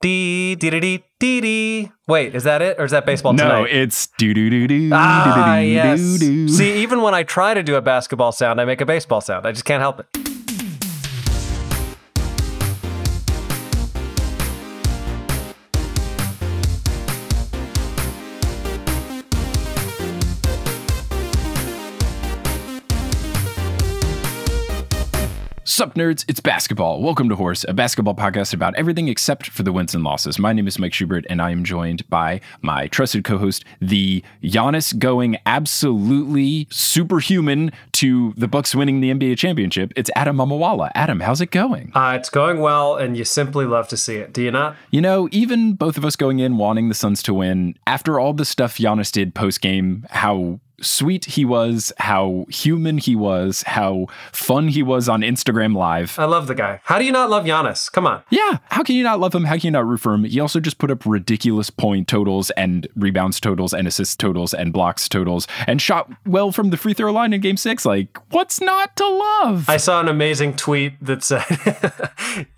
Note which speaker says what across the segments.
Speaker 1: dee dee dee dee dee. Wait, is that it, or is that baseball
Speaker 2: No,
Speaker 1: tonight?
Speaker 2: it's do do do do
Speaker 1: Ah, yes. See, even when I try to do a basketball sound, I make a baseball sound. I just can't help it.
Speaker 2: Sup, nerds? It's basketball. Welcome to Horse, a basketball podcast about everything except for the wins and losses. My name is Mike Schubert, and I am joined by my trusted co-host, the Giannis going absolutely superhuman to the Bucks winning the NBA championship. It's Adam Mamawala. Adam, how's it going?
Speaker 1: Uh, it's going well, and you simply love to see it. Do you not?
Speaker 2: You know, even both of us going in wanting the Suns to win, after all the stuff Giannis did post game, how sweet he was, how human he was, how fun he was on Instagram Live.
Speaker 1: I love the guy. How do you not love Giannis? Come on.
Speaker 2: Yeah, how can you not love him? How can you not root for him? He also just put up ridiculous point totals and rebounds totals and assist totals and blocks totals and shot well from the free throw line in game six. Like, what's not to love?
Speaker 1: I saw an amazing tweet that said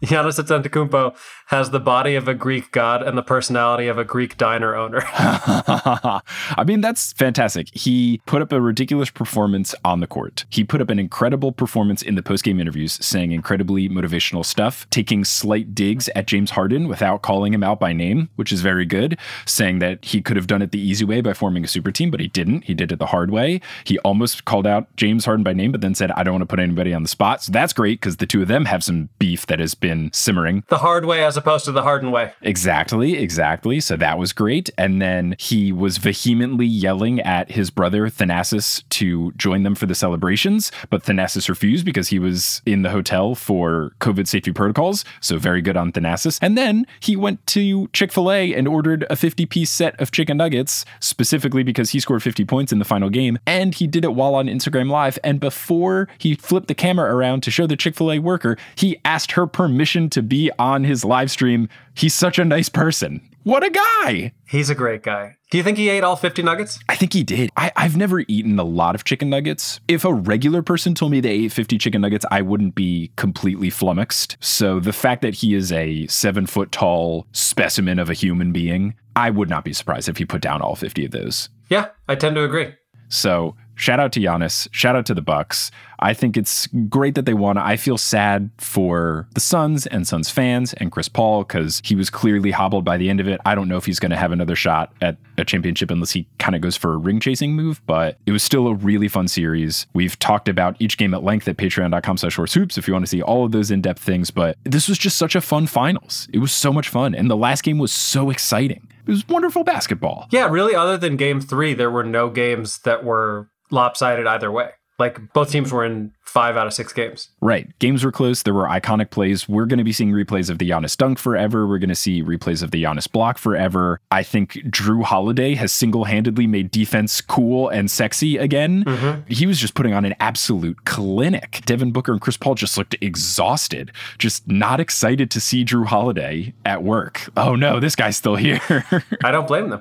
Speaker 1: Giannis Antetokounmpo has the body of a Greek god and the personality of a Greek diner owner.
Speaker 2: I mean, that's fantastic. He put up a ridiculous performance on the court. He put up an incredible performance in the post-game interviews, saying incredibly motivational stuff, taking slight digs at James Harden without calling him out by name, which is very good, saying that he could have done it the easy way by forming a super team, but he didn't. He did it the hard way. He almost called out James Harden by name, but then said, I don't want to put anybody on the spot. So that's great because the two of them have some beef that has been simmering.
Speaker 1: the hard way as opposed to the Harden way.
Speaker 2: Exactly, exactly. So that was great. And then he was vehemently yelling at his brother Thanasis to join them for the celebrations, but Thanasis refused because he was in the hotel for COVID safety protocols. So very good on Thanasis. And then he went to Chick fil A and ordered a 50 piece set of chicken nuggets, specifically because he scored 50 points in the final game. And he did it while on Instagram Live. And before he flipped the camera around to show the Chick fil A worker, he asked her permission to be on his live stream. He's such a nice person. What a guy!
Speaker 1: He's a great guy. Do you think he ate all 50 nuggets?
Speaker 2: I think he did. I, I've never eaten a lot of chicken nuggets. If a regular person told me they ate 50 chicken nuggets, I wouldn't be completely flummoxed. So the fact that he is a seven foot tall specimen of a human being, I would not be surprised if he put down all 50 of those.
Speaker 1: Yeah, I tend to agree.
Speaker 2: So shout out to Giannis. Shout out to the Bucks. I think it's great that they won. I feel sad for the Suns and Suns fans and Chris Paul because he was clearly hobbled by the end of it. I don't know if he's going to have another shot at a championship unless he kind of goes for a ring chasing move, but it was still a really fun series. We've talked about each game at length at patreon.com slash hoops if you want to see all of those in-depth things, but this was just such a fun finals. It was so much fun. And the last game was so exciting. It was wonderful basketball.
Speaker 1: Yeah, really, other than game three, there were no games that were lopsided either way. Like both teams were in five out of six games.
Speaker 2: Right. Games were close. There were iconic plays. We're going to be seeing replays of the Giannis dunk forever. We're going to see replays of the Giannis block forever. I think Jrue Holiday has single handedly made defense cool and sexy again. Mm-hmm. He was just putting on an absolute clinic. Devin Booker and Chris Paul just looked exhausted, just not excited to see Jrue Holiday at work. Oh no, this guy's still here.
Speaker 1: I don't blame them.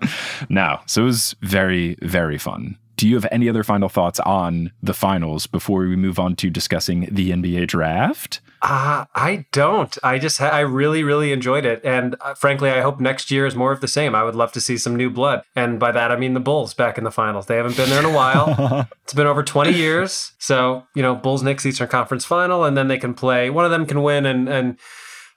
Speaker 2: no. So it was very, very fun. Do you have any other final thoughts on the finals before we move on to discussing the NBA draft?
Speaker 1: Uh, I don't. I just, ha- I really, really enjoyed it. And uh, frankly, I hope next year is more of the same. I would love to see some new blood. And by that, I mean the Bulls back in the finals. They haven't been there in a while. it's been over 20 years. So, you know, Bulls Knicks Eastern Conference final, and then they can play, one of them can win, and, and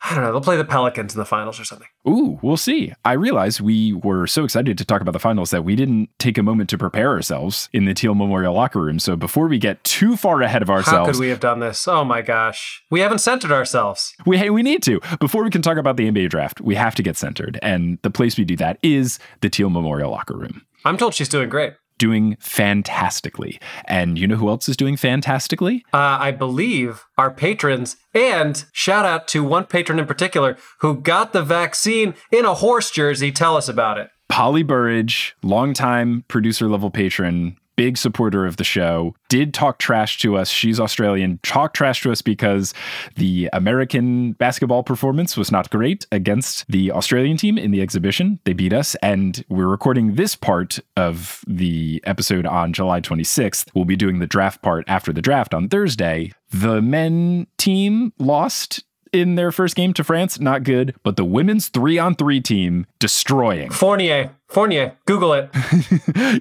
Speaker 1: I don't know, they'll play the Pelicans in the finals or something.
Speaker 2: Ooh, we'll see. I realize we were so excited to talk about the finals that we didn't take a moment to prepare ourselves in the Teal Memorial locker room. So before we get too far ahead of ourselves, How
Speaker 1: could we have done this? Oh my gosh. We haven't centered ourselves.
Speaker 2: we hey, we need to. Before we can talk about the NBA draft, we have to get centered, and the place we do that is the Teal Memorial locker room.
Speaker 1: I'm told she's doing great.
Speaker 2: Doing fantastically. And you know who else is doing fantastically?
Speaker 1: Uh, I believe our patrons, and shout out to one patron in particular who got the vaccine in a horse jersey. Tell us about it.
Speaker 2: Polly Burridge, longtime producer level patron, big supporter of the show, did talk trash to us. She's Australian, talked trash to us because the American basketball performance was not great against the Australian team in the exhibition. They beat us, and we're recording this part of the episode on July 26th. We'll be doing the draft part after the draft on Thursday. The men team lost in their first game to France, not good. But the women's three on three team, destroying.
Speaker 1: Fournier. Fournier. Google it.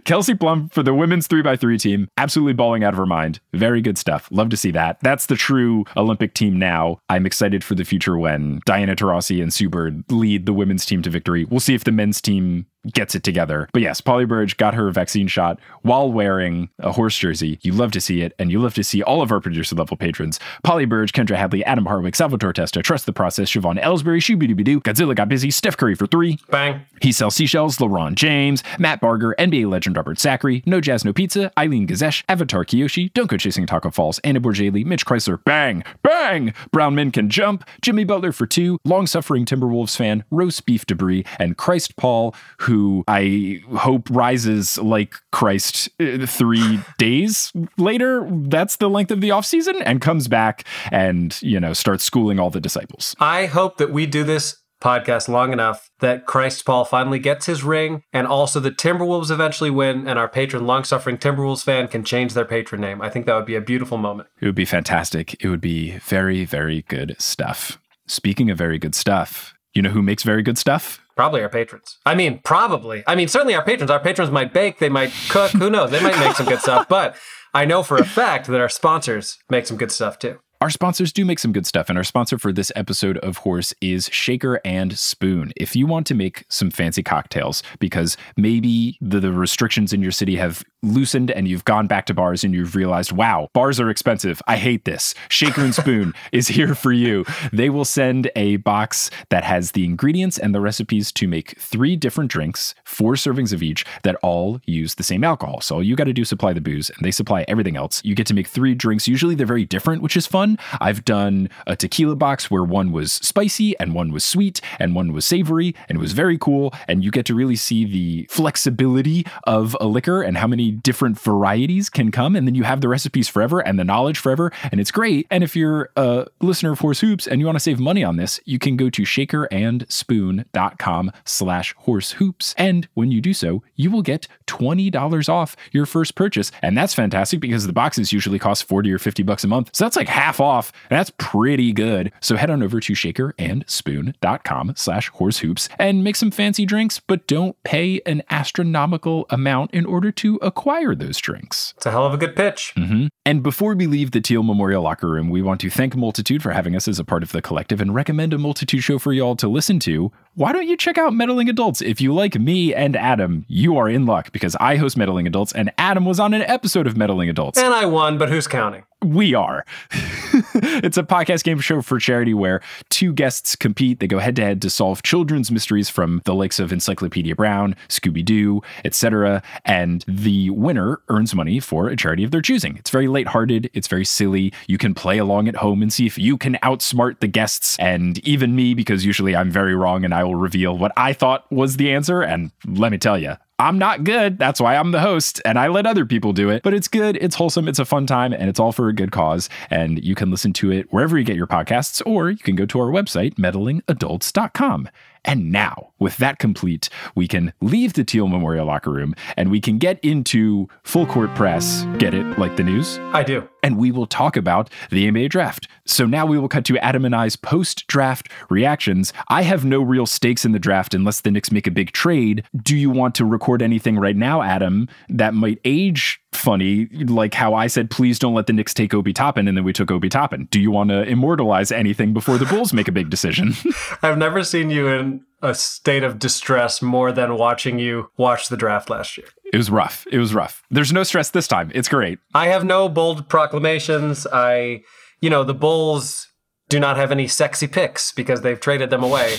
Speaker 2: Kelsey Plum for the women's three by three team, absolutely balling out of her mind. Very good stuff. Love to see that. That's the true Olympic team now. I'm excited for the future when Diana Taurasi and Sue Bird lead the women's team to victory. We'll see if the men's team gets it together. But yes, Polly Burge got her vaccine shot while wearing a horse jersey. You love to see it, and you love to see all of our producer level patrons Polly Burge, Kendra Hadley, Adam Harwick, Salvatore Testa, Trust the Process, Siobhan Ellsbury, Shooby Godzilla got busy, Steph Curry for three.
Speaker 1: Bang.
Speaker 2: He sells seashells, LeBron James, Matt Barger, NBA legend Robert Zachary, No Jazz No Pizza, Eileen Gazesh, Avatar Kiyoshi, Don't Go Chasing Taco Falls, Anna Borgeli, Mitch Chrysler, bang, bang! Brown Men Can Jump, Jimmy Butler for two, long suffering Timberwolves fan, Roast Beef Debris, and Christ Paul, who I hope rises like Christ uh, three days later. That's the length of the offseason and comes back and, you know, starts schooling all the disciples.
Speaker 1: I hope that we do this podcast long enough that Christ Paul finally gets his ring and also the Timberwolves eventually win and our patron long suffering Timberwolves fan can change their patron name. I think that would be a beautiful moment.
Speaker 2: It would be fantastic. It would be very, very good stuff. Speaking of very good stuff, you know who makes very good stuff?
Speaker 1: Probably our patrons. I mean, probably. I mean, certainly our patrons. Our patrons might bake, they might cook, who knows? They might make some good stuff. But I know for a fact that our sponsors make some good stuff too.
Speaker 2: Our sponsors do make some good stuff, and our sponsor for this episode of Horse is Shaker and Spoon. If you want to make some fancy cocktails, because maybe the, the restrictions in your city have loosened and you've gone back to bars and you've realized, wow, bars are expensive. I hate this. Shaker and Spoon is here for you. They will send a box that has the ingredients and the recipes to make three different drinks, four servings of each, that all use the same alcohol. So all you got to do supply the booze and they supply everything else. You get to make three drinks. Usually they're very different, which is fun. I've done a tequila box where one was spicy and one was sweet and one was savory and it was very cool. And you get to really see the flexibility of a liquor and how many different varieties can come. And then you have the recipes forever and the knowledge forever. And it's great. And if you're a listener of Horse Hoops and you want to save money on this, you can go to shakerandspoon.com slash horse hoops. And when you do so, you will get $20 off your first purchase. And that's fantastic because the boxes usually cost 40 or 50 bucks a month. So that's like half off. And that's pretty good. So head on over to shakerandspoon.com slash horse hoops and make some fancy drinks, but don't pay an astronomical amount in order to acquire those drinks.
Speaker 1: It's a hell of a good pitch.
Speaker 2: Mm-hmm. And before we leave the Teal Memorial Locker Room, we want to thank Multitude for having us as a part of the collective and recommend a Multitude show for y'all to listen to. Why don't you check out Meddling Adults? If you like me and Adam, you are in luck because I host Meddling Adults and Adam was on an episode of Meddling Adults.
Speaker 1: And I won, but who's counting?
Speaker 2: We are. it's a podcast game show for charity where two guests compete. They go head to head to solve children's mysteries from the likes of Encyclopedia Brown, Scooby Doo, etc. And the winner earns money for a charity of their choosing. It's very lighthearted. It's very silly. You can play along at home and see if you can outsmart the guests and even me, because usually I'm very wrong and I will reveal what I thought was the answer. And let me tell you, I'm not good. That's why I'm the host and I let other people do it. But it's good, it's wholesome, it's a fun time, and it's all for a good cause. And you can listen to it wherever you get your podcasts, or you can go to our website, meddlingadults.com. And now, with that complete, we can leave the Teal Memorial locker room and we can get into full court press. Get it? Like the news?
Speaker 1: I do.
Speaker 2: And we will talk about the NBA draft. So now we will cut to Adam and I's post draft reactions. I have no real stakes in the draft unless the Knicks make a big trade. Do you want to record anything right now, Adam, that might age funny, like how I said, please don't let the Knicks take Obi Toppin, and then we took Obi Toppin. Do you want to immortalize anything before the Bulls make a big decision?
Speaker 1: I've never seen you in a state of distress more than watching you watch the draft last year.
Speaker 2: It was rough. It was rough. There's no stress this time. It's great.
Speaker 1: I have no bold proclamations. I, you know, the Bulls do not have any sexy picks because they've traded them away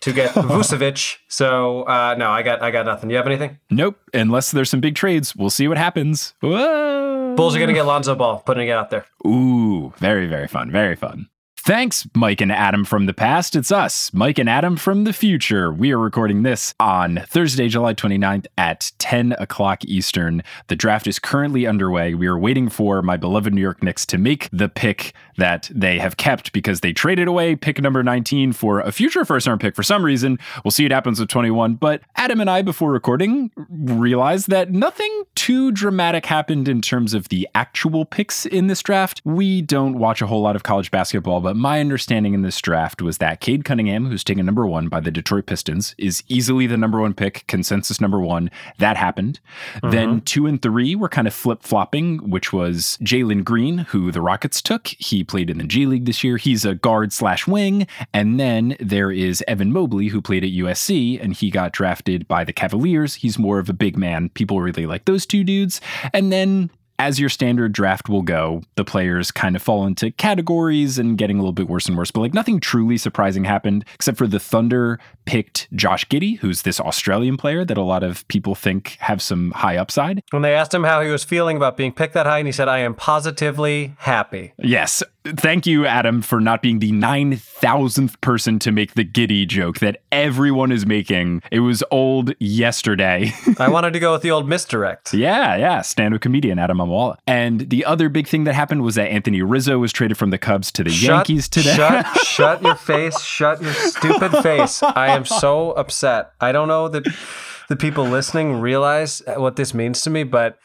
Speaker 1: to get Vucevic. So uh, no, I got I got nothing. You have anything?
Speaker 2: Nope. Unless there's some big trades, we'll see what happens. Whoa.
Speaker 1: Bulls are gonna get Lonzo Ball, putting it out there.
Speaker 2: Ooh, very very fun, very fun. Thanks, Mike and Adam from the past. It's us, Mike and Adam from the future. We are recording this on Thursday, July 29th at 10 o'clock Eastern. The draft is currently underway. We are waiting for my beloved New York Knicks to make the pick that they have kept because they traded away pick number 19 for a future first round pick for some reason. We'll see what happens with 21. But Adam and I, before recording, realized that nothing too dramatic happened in terms of the actual picks in this draft. We don't watch a whole lot of college basketball, but my understanding in this draft was that Cade Cunningham, who's taken number one by the Detroit Pistons, is easily the number one pick, consensus number one. That happened. Mm-hmm. Then two and three were kind of flip flopping, which was Jalen Green, who the Rockets took. He played in the G League this year. He's a guard slash wing. And then there is Evan Mobley, who played at USC, and he got drafted by the Cavaliers. He's more of a big man. People really like those two dudes. And then as your standard draft will go, the players kind of fall into categories and getting a little bit worse and worse. But like nothing truly surprising happened, except for the Thunder picked Josh Giddey, who's this Australian player that a lot of people think have some high upside.
Speaker 1: When they asked him how he was feeling about being picked that high, and he said, I am positively happy.
Speaker 2: Yes. Thank you, Adam, for not being the 9,000th person to make the giddy joke that everyone is making. It was old yesterday.
Speaker 1: I wanted to go with the old misdirect.
Speaker 2: Yeah, yeah. Stand up comedian Adam Mamawala. And the other big thing that happened was that Anthony Rizzo was traded from the Cubs to the
Speaker 1: shut,
Speaker 2: Yankees today.
Speaker 1: Shut, shut your face. Shut your stupid face. I am so upset. I don't know that the people listening realize what this means to me, but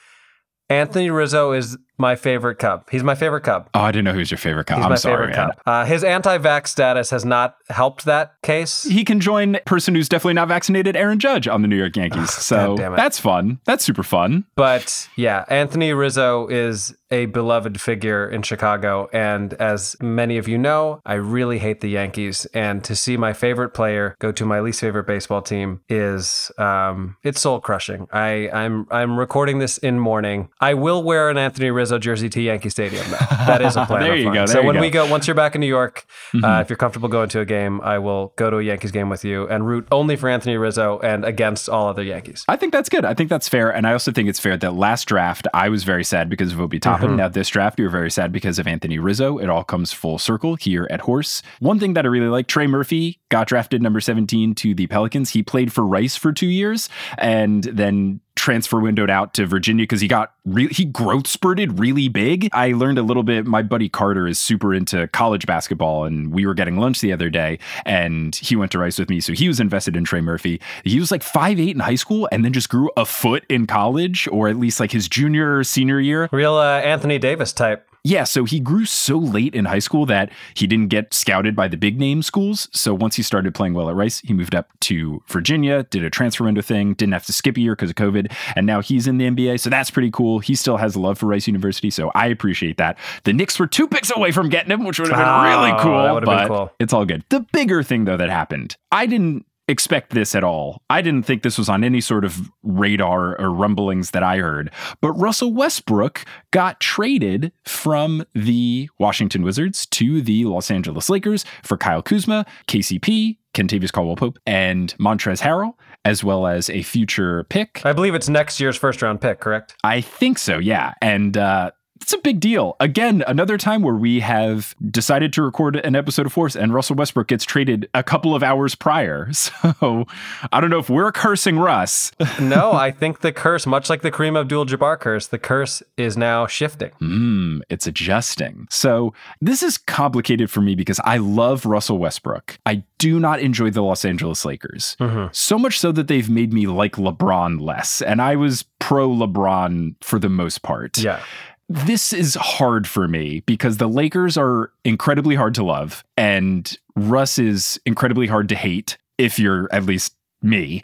Speaker 1: Anthony Rizzo is my favorite Cub. He's my favorite Cub.
Speaker 2: Oh, I didn't know who's your favorite Cub.
Speaker 1: He's
Speaker 2: I'm
Speaker 1: my
Speaker 2: sorry,
Speaker 1: favorite Cub. Uh, his anti-vax status has not helped that case.
Speaker 2: He can join person who's definitely not vaccinated, Aaron Judge, on the New York Yankees. so that's fun. That's super fun.
Speaker 1: But yeah, Anthony Rizzo is a beloved figure in Chicago, and as many of you know, I really hate the Yankees. And to see my favorite player go to my least favorite baseball team is um, it's soul crushing. I I'm I'm recording this in mourning. I will wear an Anthony Rizzo jersey to Yankee Stadium. Though. That is a plan.
Speaker 2: there you go. There
Speaker 1: so when
Speaker 2: go.
Speaker 1: we go, once you're back in New York, mm-hmm. uh, if you're comfortable going to a game, I will go to a Yankees game with you and root only for Anthony Rizzo and against all other Yankees.
Speaker 2: I think that's good. I think that's fair, and I also think it's fair that last draft I was very sad because of Obi Toppin. Mm-hmm. Now this draft, you're very sad because of Anthony Rizzo. It all comes full circle here at Horse. One thing that I really like, Trey Murphy got drafted number 17 to the Pelicans. He played for Rice for two years and then transfer windowed out to Virginia because he got he growth spurted really big. I learned a little bit. My buddy Carter is super into college basketball, and we were getting lunch the other day, and he went to Rice with me, so he was invested in Trey Murphy. He was like five eight in high school, and then just grew a foot in college, or at least like his junior or senior year.
Speaker 1: Real uh, Anthony Davis type.
Speaker 2: Yeah, so he grew so late in high school that he didn't get scouted by the big name schools. So once he started playing well at Rice, he moved up to Virginia, did a transfer window thing, didn't have to skip a year because of COVID, and now he's in the NBA. So that's pretty cool. He still has a love for Rice University, so I appreciate that. The Knicks were two picks away from getting him, which would have been oh, really cool. but cool. It's all good. The bigger thing though that happened, I didn't expect this at all. I didn't think this was on any sort of radar or rumblings that I heard. But Russell Westbrook got traded from the Washington Wizards to the Los Angeles Lakers for Kyle Kuzma, KCP, Kentavious Caldwell Pope, and Montrezl Harrell, as well as a future pick.
Speaker 1: I believe it's next year's first round pick, correct?
Speaker 2: I think so, yeah. And uh, it's a big deal. Again, another time where we have decided to record an episode of Horse and Russell Westbrook gets traded a couple of hours prior. So I don't know if we're cursing Russ.
Speaker 1: no, I think the curse, much like the Kareem Abdul Jabbar curse, the curse is now shifting.
Speaker 2: Mm, it's adjusting. So this is complicated for me because I love Russell Westbrook. I do not enjoy the Los Angeles Lakers. Mm-hmm. So much so that they've made me like LeBron less. And I was pro LeBron for the most part.
Speaker 1: Yeah
Speaker 2: this is hard for me because the Lakers are incredibly hard to love and Russ is incredibly hard to hate if you're at least me.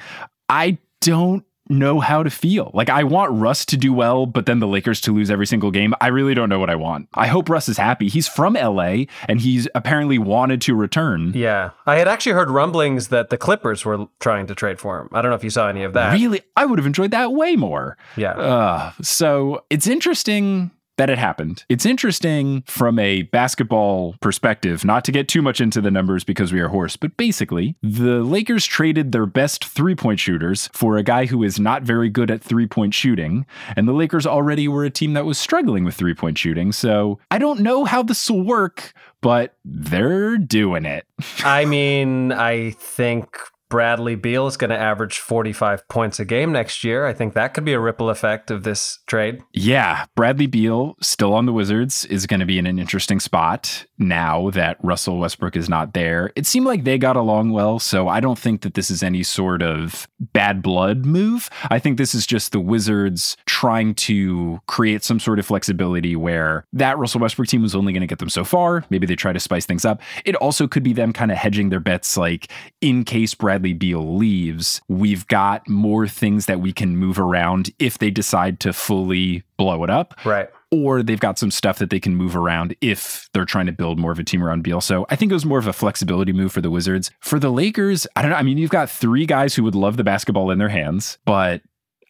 Speaker 2: I don't know how to feel. Like I want Russ to do well, but then the Lakers to lose every single game. I really don't know what I want. I hope Russ is happy. He's from LA and he's apparently wanted to return.
Speaker 1: Yeah. I had actually heard rumblings that the Clippers were trying to trade for him. I don't know if you saw any of that.
Speaker 2: Really? I would have enjoyed that way more.
Speaker 1: Yeah.
Speaker 2: Uh, so it's interesting that it happened. It's interesting from a basketball perspective, not to get too much into the numbers because we are horse, but basically, the Lakers traded their best three point shooters for a guy who is not very good at three point shooting. And the Lakers already were a team that was struggling with three point shooting. So I don't know how this will work, but they're doing it.
Speaker 1: I mean, I think Bradley Beal is going to average 45 points a game next year. I think that could be a ripple effect of this trade.
Speaker 2: Yeah, Bradley Beal, still on the Wizards, is going to be in an interesting spot now that Russell Westbrook is not there. It seemed like they got along well, so I don't think that this is any sort of bad blood move. I think this is just the Wizards trying to create some sort of flexibility where that Russell Westbrook team was only going to get them so far. Maybe they try to spice things up. It also could be them kind of hedging their bets, like in case Bradley Beal leaves, we've got more things that we can move around if they decide to fully blow it up.
Speaker 1: Right
Speaker 2: or they've got some stuff that they can move around if they're trying to build more of a team around Beal. So I think it was more of a flexibility move for the Wizards. For the Lakers, I don't know. I mean, you've got three guys who would love the basketball in their hands, but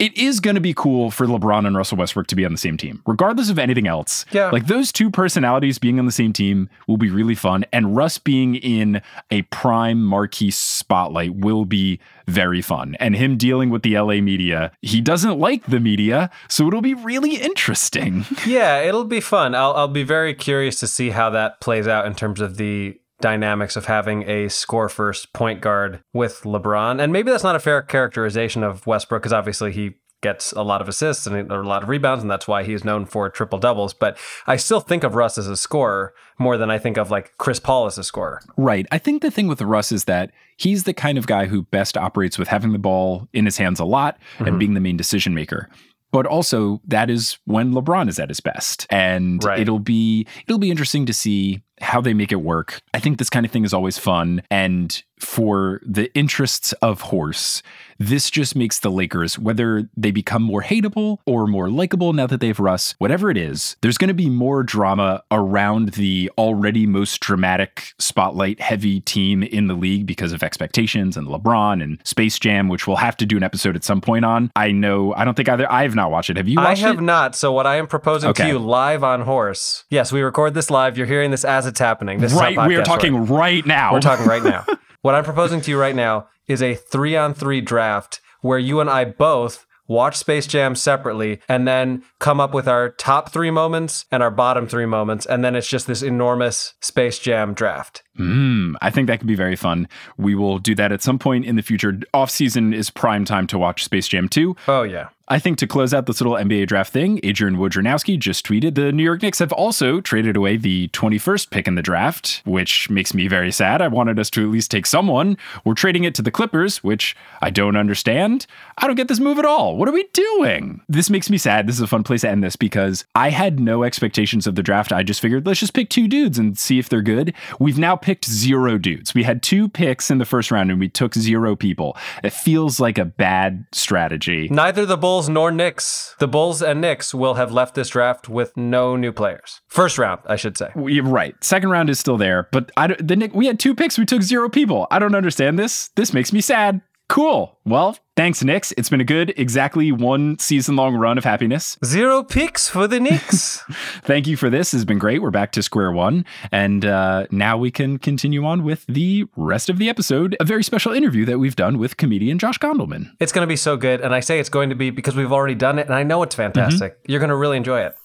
Speaker 2: it is going to be cool for LeBron and Russell Westbrook to be on the same team, regardless of anything else.
Speaker 1: Yeah.
Speaker 2: Like those two personalities being on the same team will be really fun. And Russ being in a prime marquee spotlight will be very fun. And him dealing with the LA media, he doesn't like the media. So it'll be really interesting.
Speaker 1: Yeah, it'll be fun. I'll, I'll be very curious to see how that plays out in terms of the dynamics of having a score first point guard with LeBron. And maybe that's not a fair characterization of Westbrook because obviously he gets a lot of assists and a lot of rebounds, and that's why he's known for triple doubles. But I still think of Russ as a scorer more than I think of like Chris Paul as a scorer.
Speaker 2: Right. I think the thing with Russ is that he's the kind of guy who best operates with having the ball in his hands a lot mm-hmm. and being the main decision maker but also that is when LeBron is at his best. And right. it'll be it'll be interesting to see how they make it work. I think this kind of thing is always fun and for the interests of horse, this just makes the Lakers, whether they become more hateable or more likable now that they have Russ, whatever it is, there's going to be more drama around the already most dramatic spotlight heavy team in the league because of expectations and LeBron and Space Jam, which we'll have to do an episode at some point on. I know, I don't think either, I have not watched it. Have you I
Speaker 1: have
Speaker 2: it?
Speaker 1: not. So, what I am proposing okay. to you live on Horse, yes, we record this live. You're hearing this as it's happening. This
Speaker 2: right. we are talking right. right now.
Speaker 1: We're talking right now. What I'm proposing to you right now is a three on three draft where you and I both watch Space Jam separately, and then come up with our top three moments and our bottom three moments. And then it's just this enormous Space Jam draft.
Speaker 2: Mm, I think that could be very fun. We will do that at some point in the future. Off season is prime time to watch Space Jam 2.
Speaker 1: Oh, yeah.
Speaker 2: I think to close out this little NBA draft thing, Adrian Wojnarowski just tweeted the New York Knicks have also traded away the 21st pick in the draft, which makes me very sad. I wanted us to at least take someone. We're trading it to the Clippers, which I don't understand. I don't get this move at all. What are we doing? This makes me sad. This is a fun place to end this because I had no expectations of the draft. I just figured let's just pick two dudes and see if they're good. We've now picked zero dudes. We had two picks in the first round and we took zero people. It feels like a bad strategy.
Speaker 1: Neither the Bulls nor Knicks, the Bulls and Knicks will have left this draft with no new players. First round, I should say.
Speaker 2: You're right. Second round is still there, but I, the Nick we had two picks. We took zero people. I don't understand this. This makes me sad. Cool. Well, thanks, Knicks. It's been a good, exactly one season long run of happiness.
Speaker 1: Zero picks for the Knicks.
Speaker 2: Thank you for this. It's been great. We're back to square one. And uh, now we can continue on with the rest of the episode. A very special interview that we've done with comedian Josh Gondelman.
Speaker 1: It's going to be so good. And I say it's going to be because we've already done it. And I know it's fantastic. Mm-hmm. You're going to really enjoy it.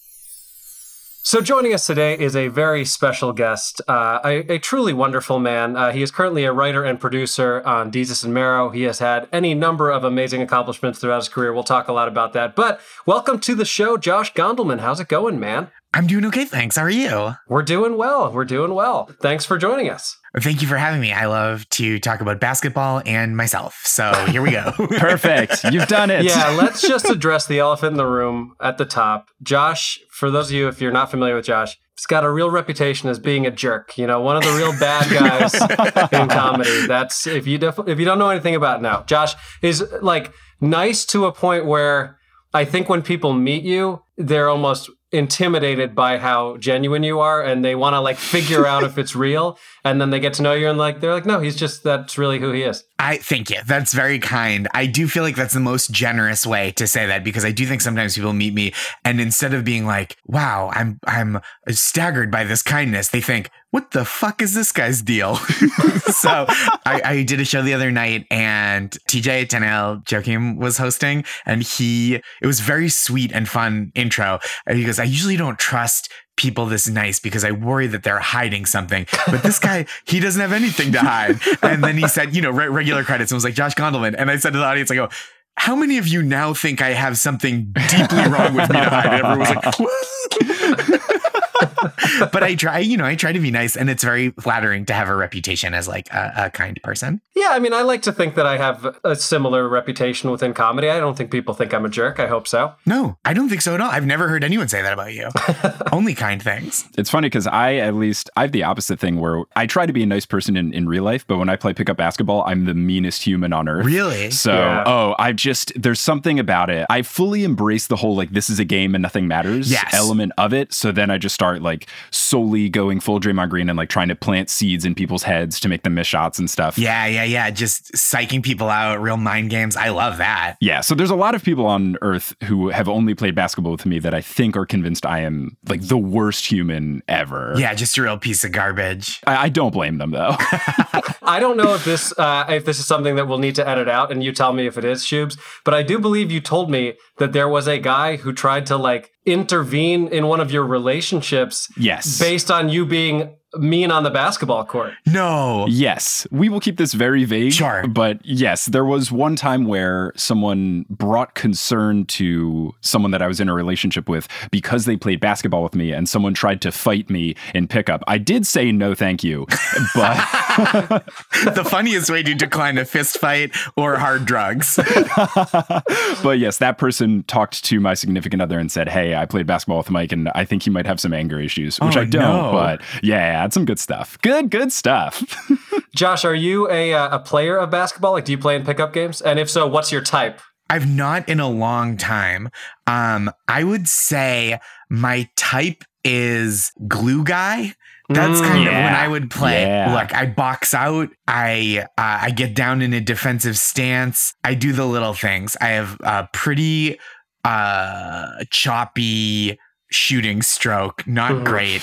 Speaker 1: So, joining us today is a very special guest, uh, a, a, truly wonderful man. Uh, he is currently a writer and producer on Desus and Mero. He has had any number of amazing accomplishments throughout his career. We'll talk a lot about that. But welcome to the show, Josh Gondelman. How's it going, man?
Speaker 3: I'm doing okay, thanks. How are you?
Speaker 1: We're doing well. We're doing well. Thanks for joining us.
Speaker 3: Thank you for having me. I love to talk about basketball and myself. So here we go.
Speaker 2: Perfect. You've done it.
Speaker 1: Yeah, let's just address the elephant in the room at the top. Josh, for those of you, if you're not familiar with Josh, he's got a real reputation as being a jerk. You know, one of the real bad guys in comedy. That's if you def- if you don't know anything about now, Josh is like nice to a point where I think when people meet you, they're almost intimidated by how genuine you are and they want to like figure out if it's real and then they get to know you and like they're like no he's just that's really who he is
Speaker 3: i thank you that's very kind i do feel like that's the most generous way to say that because i do think sometimes people meet me and instead of being like wow i'm i'm staggered by this kindness they think what the fuck is this guy's deal? so I, I, did a show the other night and TJ Tanel Joakim was hosting and he, it was very sweet and fun intro. And he goes, I usually don't trust people this nice because I worry that they're hiding something. But this guy, he doesn't have anything to hide. And then he said, you know, re- regular credits and was like Josh Gondelman. And I said to the audience, I go, how many of you now think I have something deeply wrong with me to hide? And everyone was like, what? but I try, you know, I try to be nice, and it's very flattering to have a reputation as like a, a, kind person.
Speaker 1: Yeah, I mean, I like to think that I have a similar reputation within comedy. I don't think people think I'm a jerk. I hope so.
Speaker 3: No, I don't think so at all. I've never heard anyone say that about you. Only kind things.
Speaker 2: It's funny because I, at least, I have the opposite thing where I try to be a nice person in, in real life, but when I play pickup basketball, I'm the meanest human on earth.
Speaker 3: Really?
Speaker 2: So,
Speaker 1: Yeah.
Speaker 2: oh, I just, there's something about it. I fully embrace the whole like, this is a game and nothing matters
Speaker 3: Yes.
Speaker 2: element of it. So then I just start like solely going full Draymond Green and like trying to plant seeds in people's heads to make them miss shots and stuff.
Speaker 3: Yeah, yeah, yeah. Just psyching people out, real mind games. I love that.
Speaker 2: Yeah, so there's a lot of people on Earth who have only played basketball with me that I think are convinced I am like the worst human ever.
Speaker 3: Yeah, just a real piece of garbage.
Speaker 2: I, I don't blame them though.
Speaker 1: I don't know if this uh, if this is something that we'll need to edit out, and you tell me if it is, Shubes. But I do believe you told me that there was a guy who tried to like intervene in one of your relationships
Speaker 2: yes.
Speaker 1: based on you being mean on the basketball court.
Speaker 3: No.
Speaker 2: Yes, we will keep this very vague.
Speaker 3: Sure.
Speaker 2: But yes, there was one time where someone brought concern to someone that I was in a relationship with because they played basketball with me and someone tried to fight me in pickup. I did say no, thank you. But
Speaker 3: the funniest way to decline a fist fight or hard drugs.
Speaker 2: but yes, that person talked to my significant other and said, Hey, I played basketball with Mike and I think he might have some anger issues, which
Speaker 3: Oh,
Speaker 2: I don't.
Speaker 3: no.
Speaker 2: But yeah, it's some good stuff. Good, good stuff.
Speaker 1: Josh, are you a uh, a player of basketball? Like, do you play in pickup games? And if so, what's your type?
Speaker 3: I've not in a long time. Um, I would say my type is glue guy. That's
Speaker 1: Mm,
Speaker 3: kind of when. I would play.
Speaker 2: Yeah.
Speaker 3: Look, I box out. I uh, I get down in a defensive stance. I do the little things. I have a pretty uh, choppy shooting stroke. Not
Speaker 1: Mhm.
Speaker 3: great.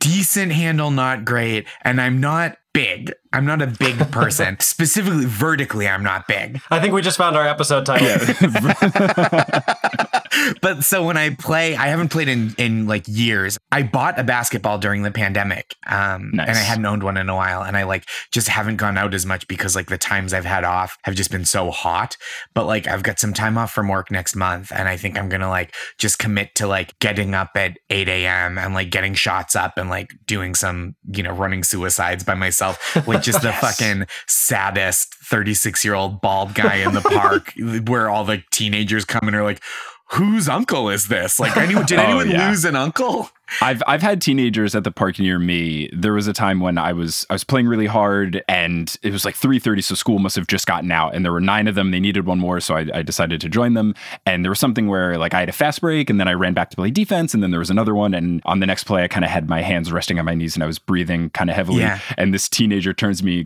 Speaker 3: Decent handle. Not great. And I'm not big. I'm not a big person. Specifically, vertically, I'm not big.
Speaker 1: I think we just found our episode title.
Speaker 3: but so when I play, I haven't played in in like years. I bought a basketball during the pandemic, um,
Speaker 2: Nice.
Speaker 3: and I hadn't owned one in a while, and I like just haven't gone out as much because like the times I've had off have just been so hot. But like I've got some time off from work next month, and I think I'm gonna like just commit to like getting up at 8 a.m. and like getting shots up and like doing some you know running suicides by myself, like just the
Speaker 1: Yes.
Speaker 3: fucking saddest 36 year old bald guy in the park where all the teenagers come and are like whose uncle is this like anyone did
Speaker 2: Oh,
Speaker 3: anyone
Speaker 2: yeah.
Speaker 3: lose an uncle
Speaker 2: I've I've had teenagers at the park near me. There was a time when I was I was playing really hard and it was like 3:30 so school must have just gotten out and there were 9 of them. They needed one more so I, I decided to join them. And there was something where like I had a fast break and then I ran back to play defense and then there was another one. And on the next play I kind of had my hands resting on my knees and I was breathing kind of heavily.
Speaker 3: Yeah.
Speaker 2: and this teenager turns to me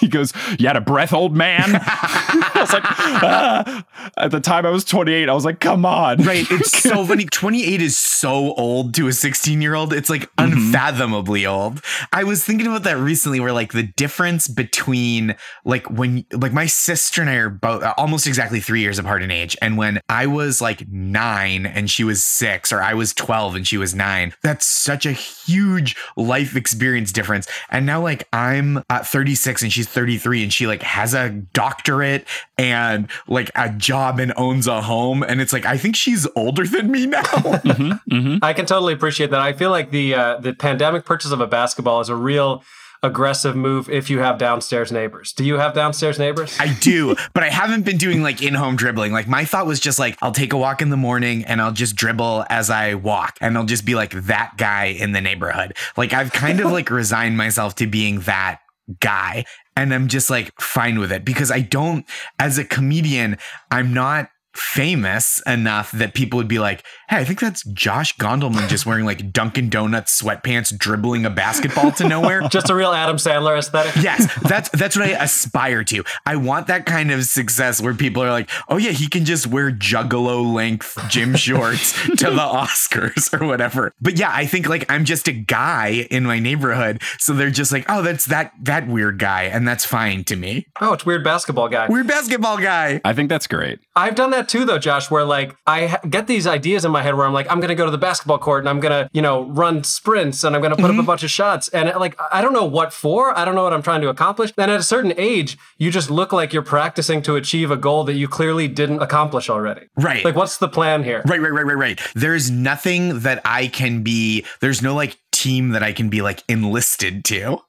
Speaker 2: he goes you had a breath old man? I was like ah. at the time I was 28 I was like come on.
Speaker 3: Right. It's so funny. 28 is so old to a 16 year old it's like
Speaker 2: Mm-hmm.
Speaker 3: unfathomably old i was thinking about that recently where like the difference between like when like my sister and i are both almost exactly three years apart in age and when i was like nine and she was six or i was 12 and she was nine that's such a huge life experience difference and now like i'm at 36 and she's 33 and she like has a doctorate and like a job and owns a home and it's like i think she's older than me now
Speaker 2: Mhm, mhm.
Speaker 1: I can totally appreciate that. I feel like the uh, the pandemic purchase of a basketball is a real aggressive move if you have downstairs neighbors. Do you have downstairs neighbors?
Speaker 3: I do, but I haven't been doing like in-home dribbling. Like my thought was just like I'll take a walk in the morning and I'll just dribble as I walk and I'll just be like that guy in the neighborhood. Like I've kind of like resigned myself to being that guy and I'm just like fine with it because I don't as a comedian, I'm not famous enough that people would be like, "Hey, I think that's Josh Gondelman just wearing like Dunkin' Donuts sweatpants dribbling a basketball to nowhere."
Speaker 1: Just a real Adam Sandler aesthetic.
Speaker 3: Yes, that's that's what I aspire to. I want that kind of success where people are like, "Oh yeah, he can just wear juggalo length gym shorts to the Oscars or whatever." But yeah, I think like I'm just a guy in my neighborhood, so they're just like, "Oh, that's that that weird guy," and that's fine to me.
Speaker 1: Oh, it's weird basketball guy.
Speaker 3: Weird basketball guy.
Speaker 2: I think that's great.
Speaker 1: I've done that that too, though, Josh, where like I ha- get these ideas in my head where I'm like, I'm going to go to the basketball court and I'm going to, you know, run sprints and I'm going to put mm-hmm. up a bunch of shots. And like, I don't know what for. I don't know what I'm trying to accomplish. And at a certain age, you just look like you're practicing to achieve a goal that you clearly didn't accomplish already.
Speaker 3: Right.
Speaker 1: Like, what's the plan here?
Speaker 3: Right, right, right, right, right. There's nothing that I can be, there's no like team that I can be like enlisted to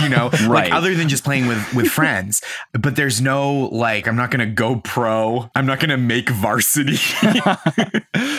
Speaker 3: you know right. like other than just playing with with friends but there's no like i'm not gonna go pro i'm not gonna make varsity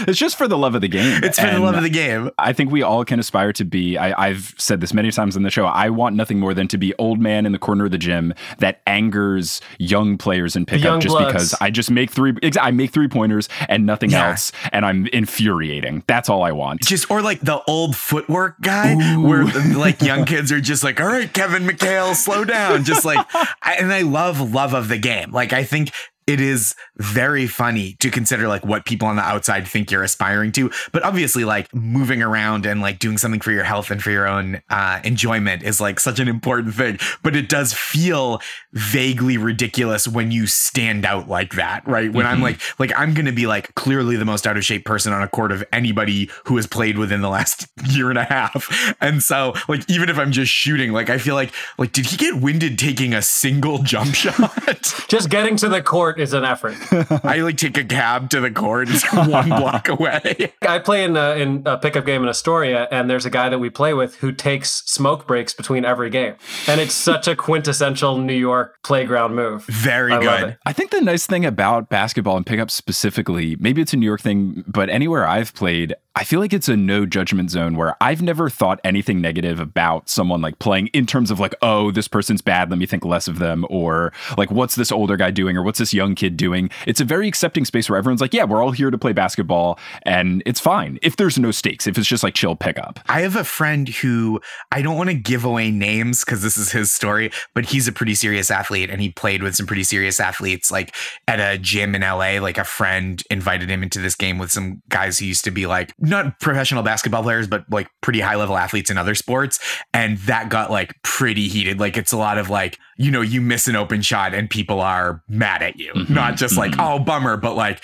Speaker 2: it's just for the love of the game
Speaker 3: it's for and the love of the game
Speaker 2: i think we all can aspire to be I, i've said this many times on the show i want nothing more than to be old man in the corner of the gym that angers young players in pickup just bloods. because i just make three i make three pointers and nothing yeah. else and i'm infuriating that's all i want
Speaker 3: just or like the old footwork guy Ooh. where like young kids are just like all right Kevin McHale, slow down. Just like, and I love love of the game. Like, I think it is very funny to consider like what people on the outside think you're aspiring to. But obviously like moving around and like doing something for your health and for your own uh, enjoyment is like such an important thing. But it does feel vaguely ridiculous when you stand out like that right? When mm-hmm. i'm like like i'm gonna be like clearly the most out of shape person on a court of anybody who has played within the last year and a half. And so like even if i'm just shooting like i feel like like did he get winded taking a single jump shot?
Speaker 1: Just getting to the court is an effort.
Speaker 3: I like take a cab to the court one block away.
Speaker 1: I play in a, in a pickup game in Astoria, and there's a guy that we play with who takes smoke breaks between every game, and it's such a quintessential New York playground move.
Speaker 3: Very I good.
Speaker 2: I think the nice thing about basketball and pickup specifically, maybe it's a New York thing, but anywhere I've played, I feel like it's a no judgment zone where I've never thought anything negative about someone like playing in terms of like, oh, this person's bad, let me think less of them, or like, what's this older guy doing, or what's this young kid doing. It's a very accepting space where everyone's like, yeah, we're all here to play basketball, and it's fine if there's no stakes, if it's just like chill pickup.
Speaker 3: I have a friend who I don't want to give away names because this is his story, but he's a pretty serious athlete and he played with some pretty serious athletes like at a gym in LA. Like a friend invited him into this game with some guys who used to be like, not professional basketball players, but like pretty high level athletes in other sports. And that got like pretty heated. Like it's a lot of like, you know, you miss an open shot and people are mad at you. Mm-hmm, not just mm-hmm. like, oh, bummer, but like,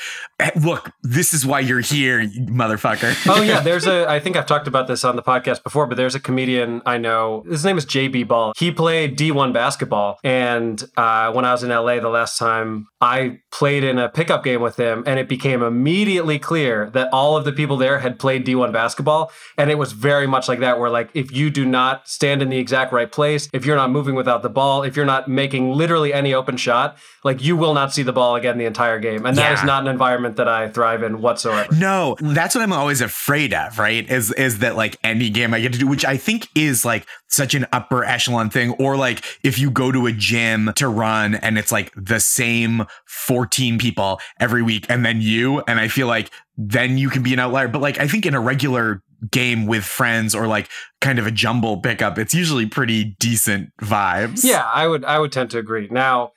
Speaker 3: look, this is why you're here, motherfucker.
Speaker 1: oh, yeah. There's a, I think I've talked about this on the podcast before, but there's a comedian I know. His name is JB Ball. He played D1 basketball. And uh, when I was in LA the last time, I played in a pickup game with him, and it became immediately clear that all of the people there had played D1 basketball. And it was very much like that, where like if you do not stand in the exact right place, if you're not moving without the ball, if you're not making literally any open shot, like you will not see the ball again the entire game. And that yeah. is not an environment that I thrive in whatsoever.
Speaker 3: No, that's what I'm always afraid of, right? Is is that like any game I get to do, which I think is like such an upper echelon thing. Or like if you go to a gym to run and it's like the same 14 people every week and then you, and I feel like then you can be an outlier. But like I think in a regular game with friends or like kind of a jumble pickup, it's usually pretty decent vibes.
Speaker 1: Yeah, I would I would tend to agree. Now,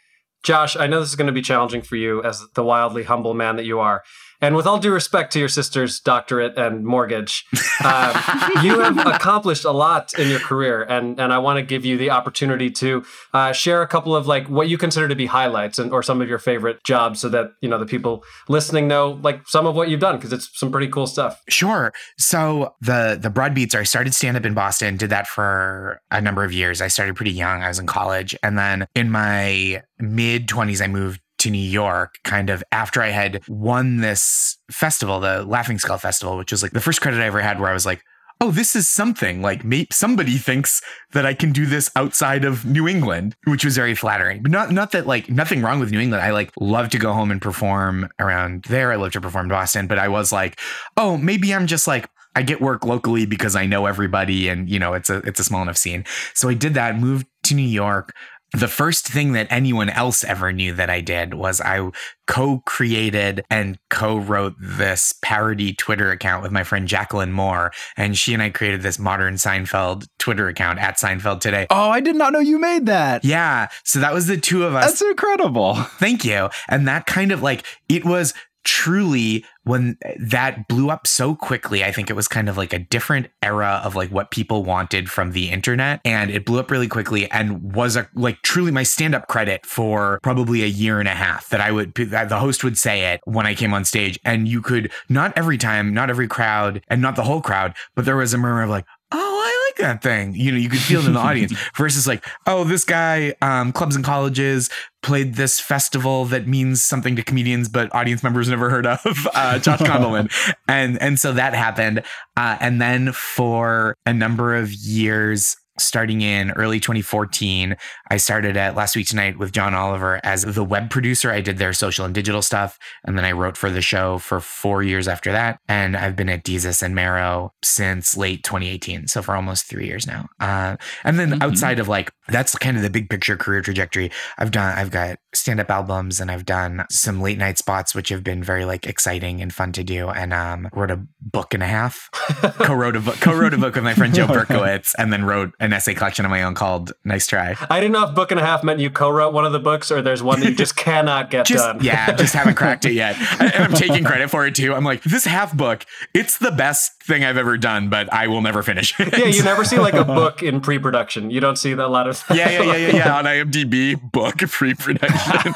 Speaker 1: Josh, I know this is going to be challenging for you as the wildly humble man that you are. And with all due respect to your sister's doctorate and mortgage, uh, you have accomplished a lot in your career, and and I want to give you the opportunity to uh, share a couple of like what you consider to be highlights and or some of your favorite jobs, so that you know the people listening know like some of what you've done because it's some pretty cool stuff.
Speaker 3: Sure. So the the Broad Beats, I started stand up in Boston, did that for a number of years. I started pretty young. I was in college, and then in my mid twenties, I moved to New York kind of after I had won this festival, the Laughing Skull Festival, which was like the first credit I ever had where I was like, oh, this is something. Like maybe somebody thinks that I can do this outside of New England, which was very flattering. But not not that like nothing wrong with New England. I like love to go home and perform around there. I love to perform in Boston, but I was like, oh, maybe I'm just like I get work locally because I know everybody and you know it's a it's a small enough scene. So I did that, moved to New York, the first thing that anyone else ever knew that I did was I co created and co wrote this parody Twitter account with my friend Jacqueline Moore. And she and I created this modern Seinfeld Twitter account at Seinfeld today.
Speaker 2: Oh, I did not know you made that.
Speaker 3: Yeah. So that was the two of us.
Speaker 2: That's incredible.
Speaker 3: Thank you. And that kind of like, it was truly when that blew up so quickly i think it was kind of like a different era of like what people wanted from the internet and it blew up really quickly and was a like truly my stand-up credit for probably a year and a half that i would the host would say it when i came on stage. And you could not every time not every crowd and not the whole crowd but there was a murmur of like oh, I like that thing. You know, you could feel it in the audience versus like, oh, this guy, um, clubs and colleges played this festival that means something to comedians, but audience members never heard of, uh, Josh Gondelman. and, and so that happened. Uh, and then for a number of years, starting in early 2014. I started at Last Week Tonight with John Oliver as the web producer. I did their social and digital stuff. And then I wrote for the show for four years after that. And I've been at Desus and Mero since late 2018. So for almost three years now. Uh, and then mm-hmm. outside of like, that's kind of the big picture career trajectory. I've done, I've got stand up albums and I've done some late night spots, which have been very like exciting and fun to do. And um, wrote a book and a half, co wrote a book, co wrote a book with my friend Joe Berkowitz, and then wrote an essay collection of my own called Nice Try.
Speaker 1: I didn't know if book and a half meant you co-wrote one of the books or there's one that you just cannot get
Speaker 3: just,
Speaker 1: done.
Speaker 3: Yeah, just haven't cracked it yet. and I'm taking credit for it too. I'm like, this half book, it's the best thing I've ever done, but I will never finish it.
Speaker 1: Yeah, you never see like a book in pre-production. You don't see that a lot of
Speaker 3: Yeah, yeah, yeah, yeah, yeah. On IMDb, book pre-production.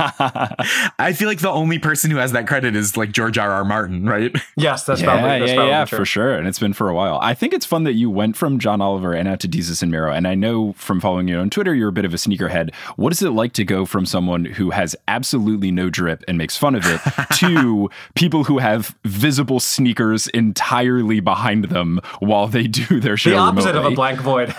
Speaker 3: I feel like the only person who has that credit is like George R. R. Martin, right?
Speaker 1: Yes, that's
Speaker 2: yeah,
Speaker 1: probably that's
Speaker 2: yeah,
Speaker 1: probably
Speaker 2: yeah,
Speaker 1: true.
Speaker 2: for sure. And it's been for a while. I think it's fun that you went from John Oliver and out to Desus and Mero. And I know from following you on Twitter, you're a bit of a sneakerhead. What is it like to go from someone who has absolutely no drip and makes fun of it to people who have visible sneakers entirely behind them while they do their show?
Speaker 1: The opposite
Speaker 2: remotely?
Speaker 1: of a blank void.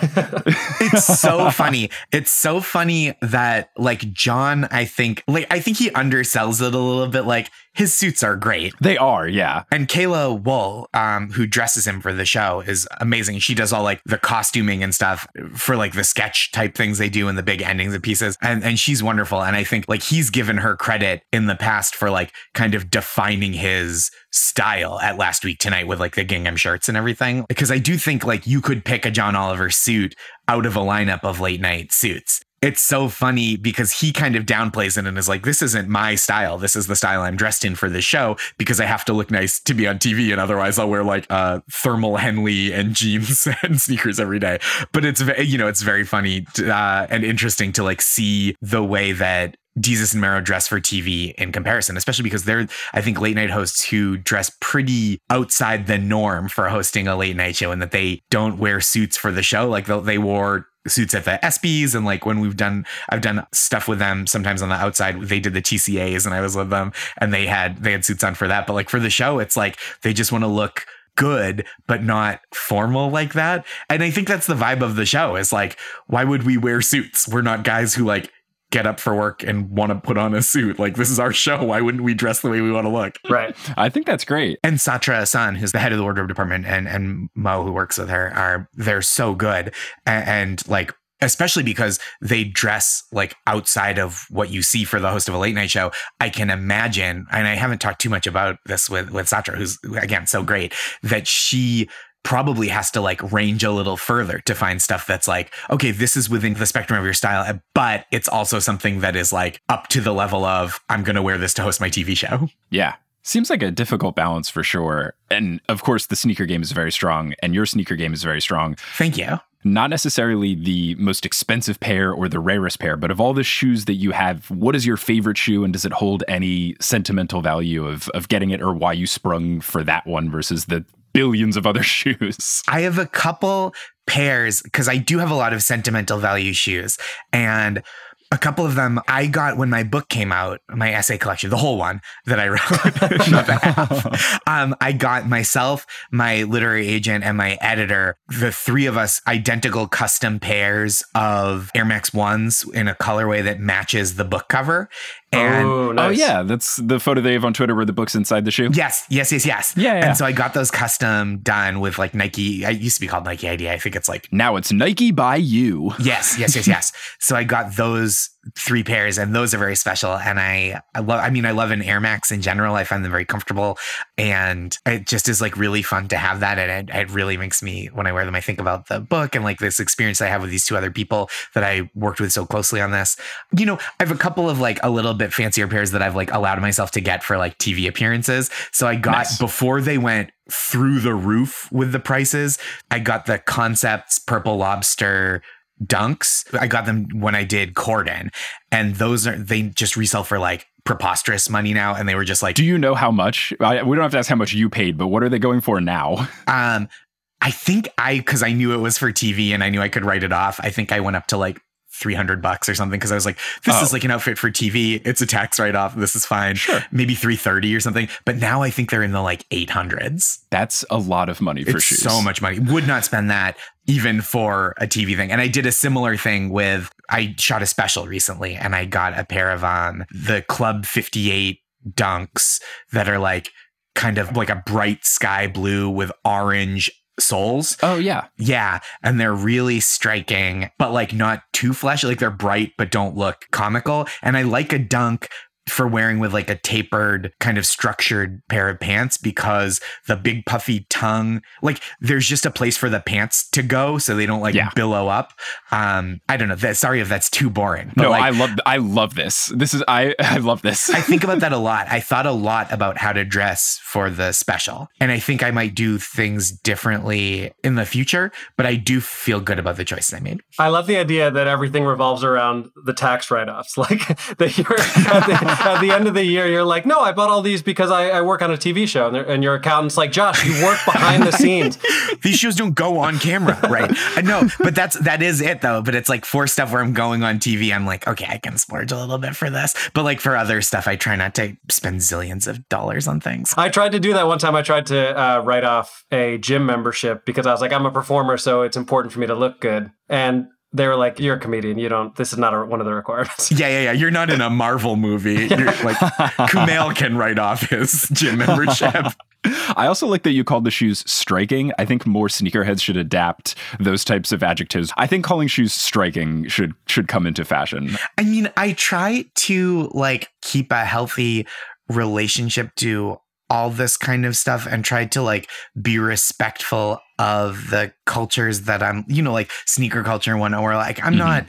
Speaker 3: it's so funny. It's so funny that like John, I think like I think he undersells it a little bit. Like his suits are great.
Speaker 2: They are, yeah.
Speaker 3: And Kayla Wool, um, who dresses him for the show, is amazing. She does all like the costuming and stuff for like the sketch type things they do in the big endings and pieces. And and she's wonderful. And I think like he's given her credit in the past for like kind of defining his style at last week tonight with like the gingham shirts and everything. Because I do think like you could pick a John Oliver suit out of a lineup of late night suits it's so funny because he kind of downplays it and is like, this isn't my style. This is the style I'm dressed in for this show because I have to look nice to be on TV. And otherwise I'll wear like uh, thermal Henley and jeans and sneakers every day. But it's, you know, it's very funny uh, and interesting to like see the way that Desus and Mero dress for TV in comparison, especially because they're, I think, late night hosts who dress pretty outside the norm for hosting a late night show and that they don't wear suits for the show. Like they wore suits at the ESPYs and like when we've done I've done stuff with them sometimes on the outside they did the TCAs and I was with them and they had they had suits on for that. But like for the show it's like they just want to look good but not formal like that. And I think that's the vibe of the show. Is like why would we wear suits? We're not guys who like get up for work and want to put on a suit. Like this is our show. Why wouldn't we dress the way we want to look?
Speaker 1: Right.
Speaker 2: I think that's great.
Speaker 3: And Satra Ahsan, who's the head of the wardrobe department, and and Mo, who works with her, are they're so good. And, and like especially because they dress like outside of what you see for the host of a late night show. I can imagine, and I haven't talked too much about this with with Satra, who's again so great, that she probably has to like range a little further to find stuff that's like, okay, this is within the spectrum of your style, eh, but it's also something that is like up to the level of I'm going to wear this to host my TV show.
Speaker 2: Yeah. Seems like a difficult balance for sure. And of course, the sneaker game is very strong, and your sneaker game is very strong.
Speaker 3: Thank you.
Speaker 2: Not necessarily the most expensive pair or the rarest pair, but of all the shoes that you have, what is your favorite shoe and does it hold any sentimental value of, of getting it or why you sprung for that one versus the billions of other shoes.
Speaker 3: I have a couple pairs because I do have a lot of sentimental value shoes. And a couple of them I got when my book came out, my essay collection, the whole one that I wrote, not the half. Um, I got myself, my literary agent, and my editor, the three of us, identical custom pairs of Air Max Ones in a colorway that matches the book cover. And
Speaker 1: oh, oh, nice.
Speaker 2: oh, yeah, that's the photo they have on Twitter where the book's inside the shoe.
Speaker 3: Yes, yes, yes, yes.
Speaker 2: Yeah, yeah.
Speaker 3: And so I got those custom done with like Nike. I used to be called Nike ID. I think it's like
Speaker 2: now it's Nike by you.
Speaker 3: Yes, yes, yes, yes. so I got those three pairs, and those are very special. And I, I love. I mean, I love an Air Max in general. I find them very comfortable, and it just is like really fun to have that. And it, it really makes me when I wear them, I think about the book and like this experience I have with these two other people that I worked with so closely on this. You know, I have a couple of like a little bit fancier pairs that I've like allowed myself to get for like TV appearances. So I got
Speaker 2: Nice.
Speaker 3: before they went through the roof with the prices. I got the Concepts Purple Lobster dunks. I got them when I did Corden, and those are they just resell for like preposterous money now, and they were just like,
Speaker 2: Do you know how much? I, we don't have to ask how much you paid, but what are they going for now?
Speaker 3: um, I think I because I knew it was for TV and I knew I could write it off. I think I went up to like. 300 bucks or something because I was like, this
Speaker 2: Oh.
Speaker 3: is like an outfit for TV. It's a tax write off. This is fine.
Speaker 2: Sure.
Speaker 3: Maybe 330 or something. But now I think they're in the like 800s.
Speaker 2: That's a lot of money for
Speaker 3: it's
Speaker 2: shoes.
Speaker 3: so much money. Would not spend that even for a TV thing. And I did a similar thing with I shot a special recently and I got a pair of um the Club 58 dunks that are like kind of like a bright sky blue with orange soles.
Speaker 2: Oh yeah.
Speaker 3: Yeah, and they're really striking, but like not too flashy. Like they're bright but don't look comical. And I like a dunk for wearing with like a tapered kind of structured pair of pants because the big puffy tongue like there's just a place for the pants to go so they don't like
Speaker 2: Yeah.
Speaker 3: billow up um i don't know that sorry if that's too boring but
Speaker 2: no,
Speaker 3: like
Speaker 2: I love I love this. This is I I love this.
Speaker 3: I think about that a lot. I thought a lot about how to dress for the special. And I think I might do things differently in the future, but I do feel good about the choices I made.
Speaker 1: I love the idea that everything revolves around the tax write-offs. Like that you're at the, end of the year, you're like, no, I bought all these because I, I work on a TV show, and, and your accountant's like, Josh, you work behind the scenes.
Speaker 3: These shows don't go on camera, right? I know, but that's that is it though. But it's like for stuff where I'm going on TV, I'm like, okay, I can splurge a little bit for this. But like for other stuff, I try not to spend zillions of dollars on things.
Speaker 1: I tried to do that one time. I tried to uh, write off a gym membership because I was like, I'm a performer, so it's important for me to look good. And they were like, "You're a comedian. You don't. This is not a, one of the requirements."
Speaker 3: Yeah, yeah, yeah. You're not in a Marvel movie. You're like Kumail can write off his gym membership.
Speaker 2: I also like that you called the shoes striking. I think more sneakerheads should adapt those types of adjectives. I think calling shoes striking should should come into fashion.
Speaker 3: I mean, I try to like keep a healthy relationship to all this kind of stuff and try to like be respectful of the cultures that I'm, you know, like sneaker culture one where like I'm
Speaker 2: Mhm.
Speaker 3: not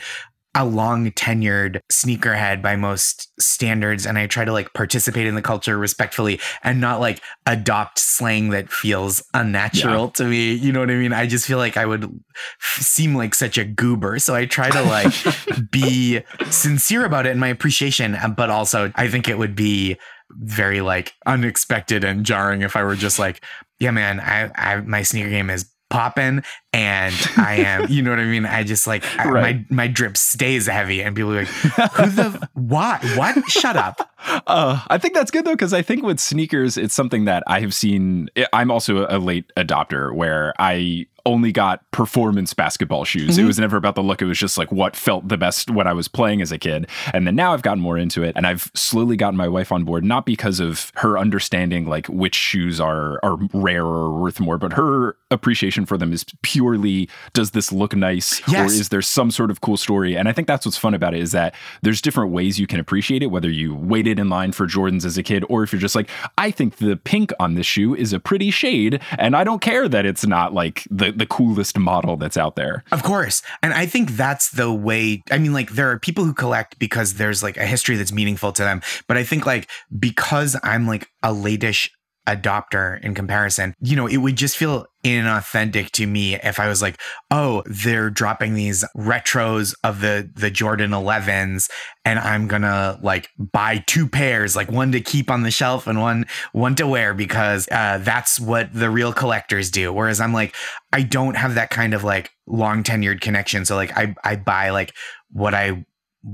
Speaker 3: a long tenured sneakerhead by most standards and I try to like participate in the culture respectfully and not like adopt slang that feels unnatural to me. You know what I mean? I just feel like I would f- seem like such a goober. So I try to like be sincere about it in my appreciation, uh, but also I think it would be very like unexpected and jarring if I were just like, yeah, man, I, I my sneaker game is popping and I am, you know what I mean? I just like I-
Speaker 2: Right.
Speaker 3: my my drip stays heavy and people are like, who the why What? Shut up.
Speaker 2: Uh, I think that's good though, because I think with sneakers, it's something that I have seen. I'm also a late adopter where I only got performance basketball shoes. It
Speaker 3: Mhm.
Speaker 2: was never about the look. It was just like what felt the best when I was playing as a kid. And then now I've gotten more into it and I've slowly gotten my wife on board, not because of her understanding like which shoes are, are rare or worth more, but her appreciation for them is purely does this look nice
Speaker 3: Yes.
Speaker 2: or is there some sort of cool story? And I think that's what's fun about it is that there's different ways you can appreciate it, whether you waited in line for Jordans as a kid or if you're just like, I think the pink on this shoe is a pretty shade and I don't care that it's not like the, the coolest model that's out there.
Speaker 3: Of course. And I think that's the way. I mean, like, there are people who collect because there's like a history that's meaningful to them. But I think, like, because I'm like a latish adopter in comparison, you know, it would just feel inauthentic to me if I was like, oh, they're dropping these retros of the the Jordan 11s and I'm going to like buy two pairs, like one to keep on the shelf and one one to wear because uh, that's what the real collectors do. Whereas I'm like I don't have that kind of like long tenured connection. So like I I buy like what I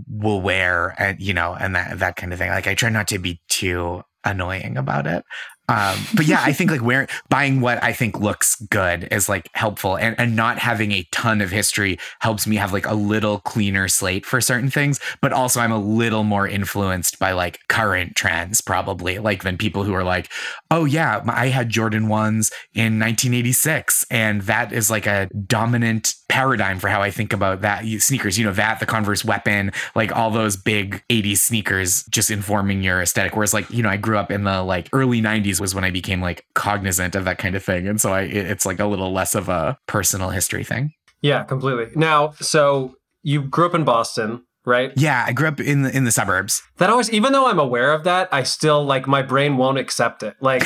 Speaker 3: will wear and you know and that that kind of thing. Like I try not to be too annoying about it. Um, but yeah, I think like wearing buying what I think looks good is like helpful, and and not having a ton of history helps me have like a little cleaner slate for certain things. But also, I'm a little more influenced by like current trends, probably like than people who are like, oh yeah, I had Jordan ones in 1986, and that is like a dominant paradigm for how I think about that sneakers. You know that the Converse Weapon, like all those big 80s sneakers, just informing your aesthetic. Whereas like you know I grew up in the like early 90s was when I became like cognizant of that kind of thing, and so I it's like a little less of a personal history thing.
Speaker 1: Yeah, completely. Now, so you grew up in Boston, right?
Speaker 3: Yeah, I grew up in the in the suburbs.
Speaker 1: That always, even though I'm aware of that, I still like my brain won't accept it. Like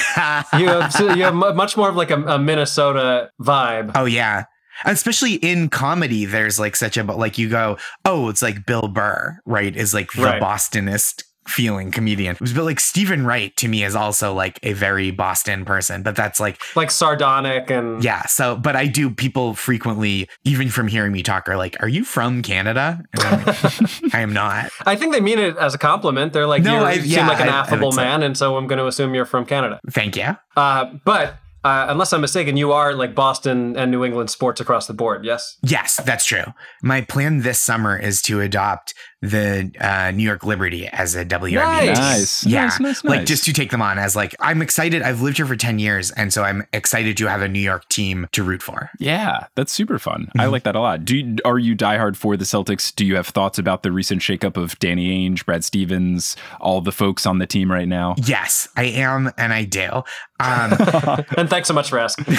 Speaker 1: you have, you have much more of like a, a Minnesota vibe.
Speaker 3: Oh yeah, especially in comedy there's like such a but like you go oh it's like bill burr right is like the
Speaker 1: Right.
Speaker 3: bostonist feeling comedian but like steven wright to me is also like a very boston person but that's like
Speaker 1: like sardonic and
Speaker 3: yeah so but i do people frequently even from hearing me talk are like are you from canada and I'm like, i am not
Speaker 1: I think they mean it as a compliment. They're like,
Speaker 3: No,
Speaker 1: you
Speaker 3: I-
Speaker 1: seem
Speaker 3: yeah,
Speaker 1: like an
Speaker 3: I- I
Speaker 1: affable
Speaker 3: would say-
Speaker 1: man, and so I'm going to assume you're from Canada.
Speaker 3: thank you
Speaker 1: Uh, but uh, unless I'm mistaken, you are like Boston and New England sports across the board. Yes.
Speaker 3: Yes, that's true. My plan this summer is to adopt the uh, New York Liberty as a WNBA.
Speaker 1: Nice.
Speaker 3: team.
Speaker 2: Nice.
Speaker 3: Yeah.
Speaker 2: Nice, nice,
Speaker 3: Like just to take them on as like I'm excited. I've lived here for 10 years and so I'm excited to have a New York team to root for.
Speaker 2: Yeah, that's super fun. I
Speaker 3: Mhm.
Speaker 2: like that a lot. Do you, are you diehard for the Celtics? Do you have thoughts about the recent shakeup of Danny Ainge, Brad Stevens, all the folks on the team right now?
Speaker 3: Yes, I am and I do. Um,
Speaker 1: and thanks so much for asking.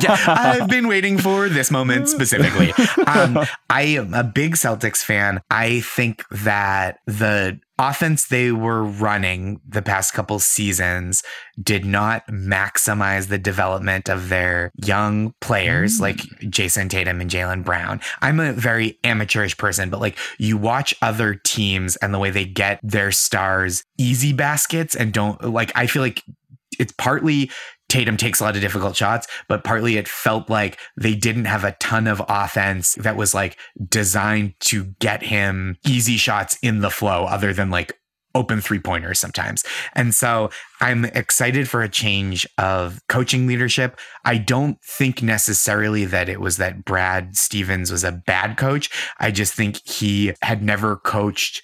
Speaker 3: yeah, I've been waiting for this moment specifically. Um, I am a big Celtics fan. I think that the offense they were running the past couple seasons did not maximize the development of their young players mm. like Jayson Tatum and Jaylen Brown. I'm a very amateurish person, but like you watch other teams and the way they get their stars easy baskets and don't like, I feel like it's partly Tatum takes a lot of difficult shots, but partly it felt like they didn't have a ton of offense that was like designed to get him easy shots in the flow, other than like open three pointers sometimes. And so I'm excited for a change of coaching leadership. I don't think necessarily that it was that Brad Stevens was a bad coach. I just think he had never coached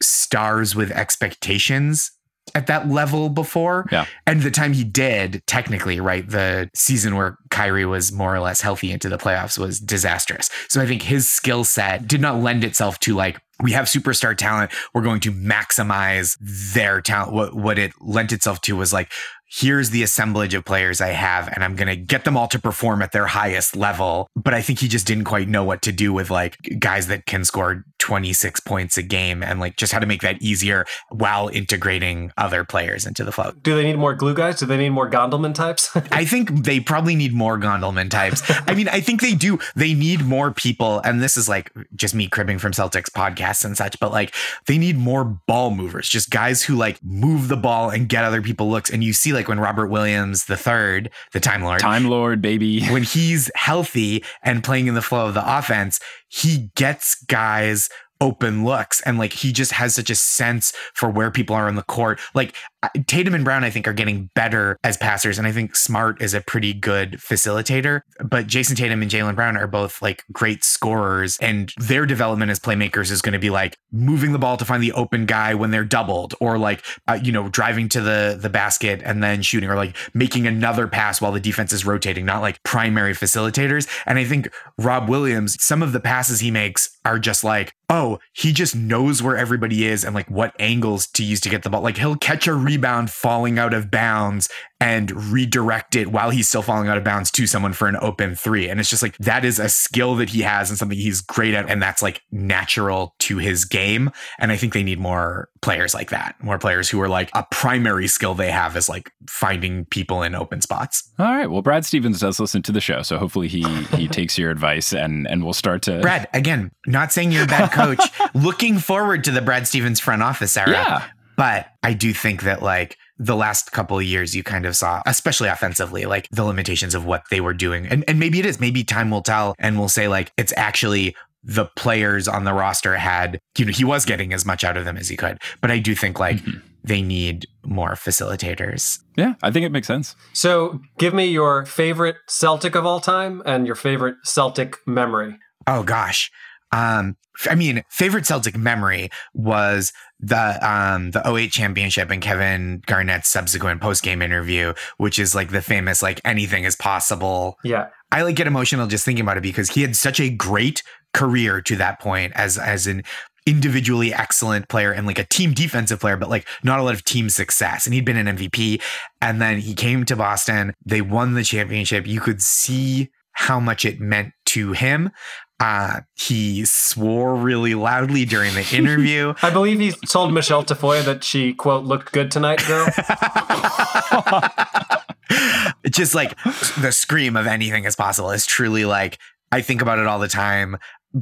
Speaker 3: stars with expectations at that level before.
Speaker 2: Yeah.
Speaker 3: And the time he did, technically, right, the season where Kyrie was more or less healthy into the playoffs was disastrous. So I think his skill set did not lend itself to like, we have superstar talent. We're going to maximize their talent. What what it lent itself to was like, here's the assemblage of players I have, and I'm gonna get them all to perform at their highest level. But I think he just didn't quite know what to do with like guys that can score 26 points a game and like just how to make that easier while integrating other players into the flow.
Speaker 1: Do they need more glue guys? Do they need more Gondelman types?
Speaker 3: I think they probably need more Gondelman types. I mean, I think they do. They need more people. And this is like just me cribbing from Celtics podcasts and such, but like they need more ball movers, just guys who like move the ball and get other people looks. And you see, like when Robert Williams, the third, the Time Lord,
Speaker 2: Time Lord, baby.
Speaker 3: when he's healthy and playing in the flow of the offense, he gets guys open looks and like he just has such a sense for where people are on the court. Like Tatum and Brown, I think, are getting better as passers, and I think Smart is a pretty good facilitator. But Jayson Tatum and Jaylen Brown are both like great scorers, and their development as playmakers is going to be like moving the ball to find the open guy when they're doubled, or like uh, you know driving to the the basket and then shooting, or like making another pass while the defense is rotating, not like primary facilitators. And I think Rob Williams, some of the passes he makes are just like, oh, he just knows where everybody is and like what angles to use to get the ball. Like he'll catch a rebound falling out of bounds and redirect it while he's still falling out of bounds to someone for an open three. And it's just like that is a skill that he has and something he's great at. And that's like natural to his game. And I think they need more players like that, more players who are like a primary skill they have is like finding people in open spots.
Speaker 2: All right. Well, Brad Stevens does listen to the show, so hopefully he he takes your advice and and we'll start to
Speaker 3: Brad, again, not saying you're a bad coach, looking forward to the Brad Stevens front office era.
Speaker 2: Yeah.
Speaker 3: But I do think that like the last couple of years you kind of saw, especially offensively, like the limitations of what they were doing. And and maybe it is, maybe time will tell and we'll say like it's actually the players on the roster had, you know, he was getting as much out of them as he could. But I do think like
Speaker 2: Mhm.
Speaker 3: they need more facilitators.
Speaker 2: Yeah, I think it makes sense.
Speaker 1: So, give me your favorite Celtic of all time and your favorite Celtic memory.
Speaker 3: Oh gosh. Um, I mean, favorite Celtic memory was the um the 08 championship and Kevin Garnett's subsequent post game interview, which is like the famous like anything is possible.
Speaker 1: Yeah.
Speaker 3: I like get emotional just thinking about it because he had such a great career to that point as as an individually excellent player and like a team defensive player, but like not a lot of team success. And he'd been an MVP. And then he came to Boston. They won the championship. You could see how much it meant to him. Uh, he swore really loudly during the interview.
Speaker 1: I believe he told Michelle Tafoya that she, quote, looked good tonight, girl.
Speaker 3: Just like the scream of anything is possible is truly like, I think about it all the time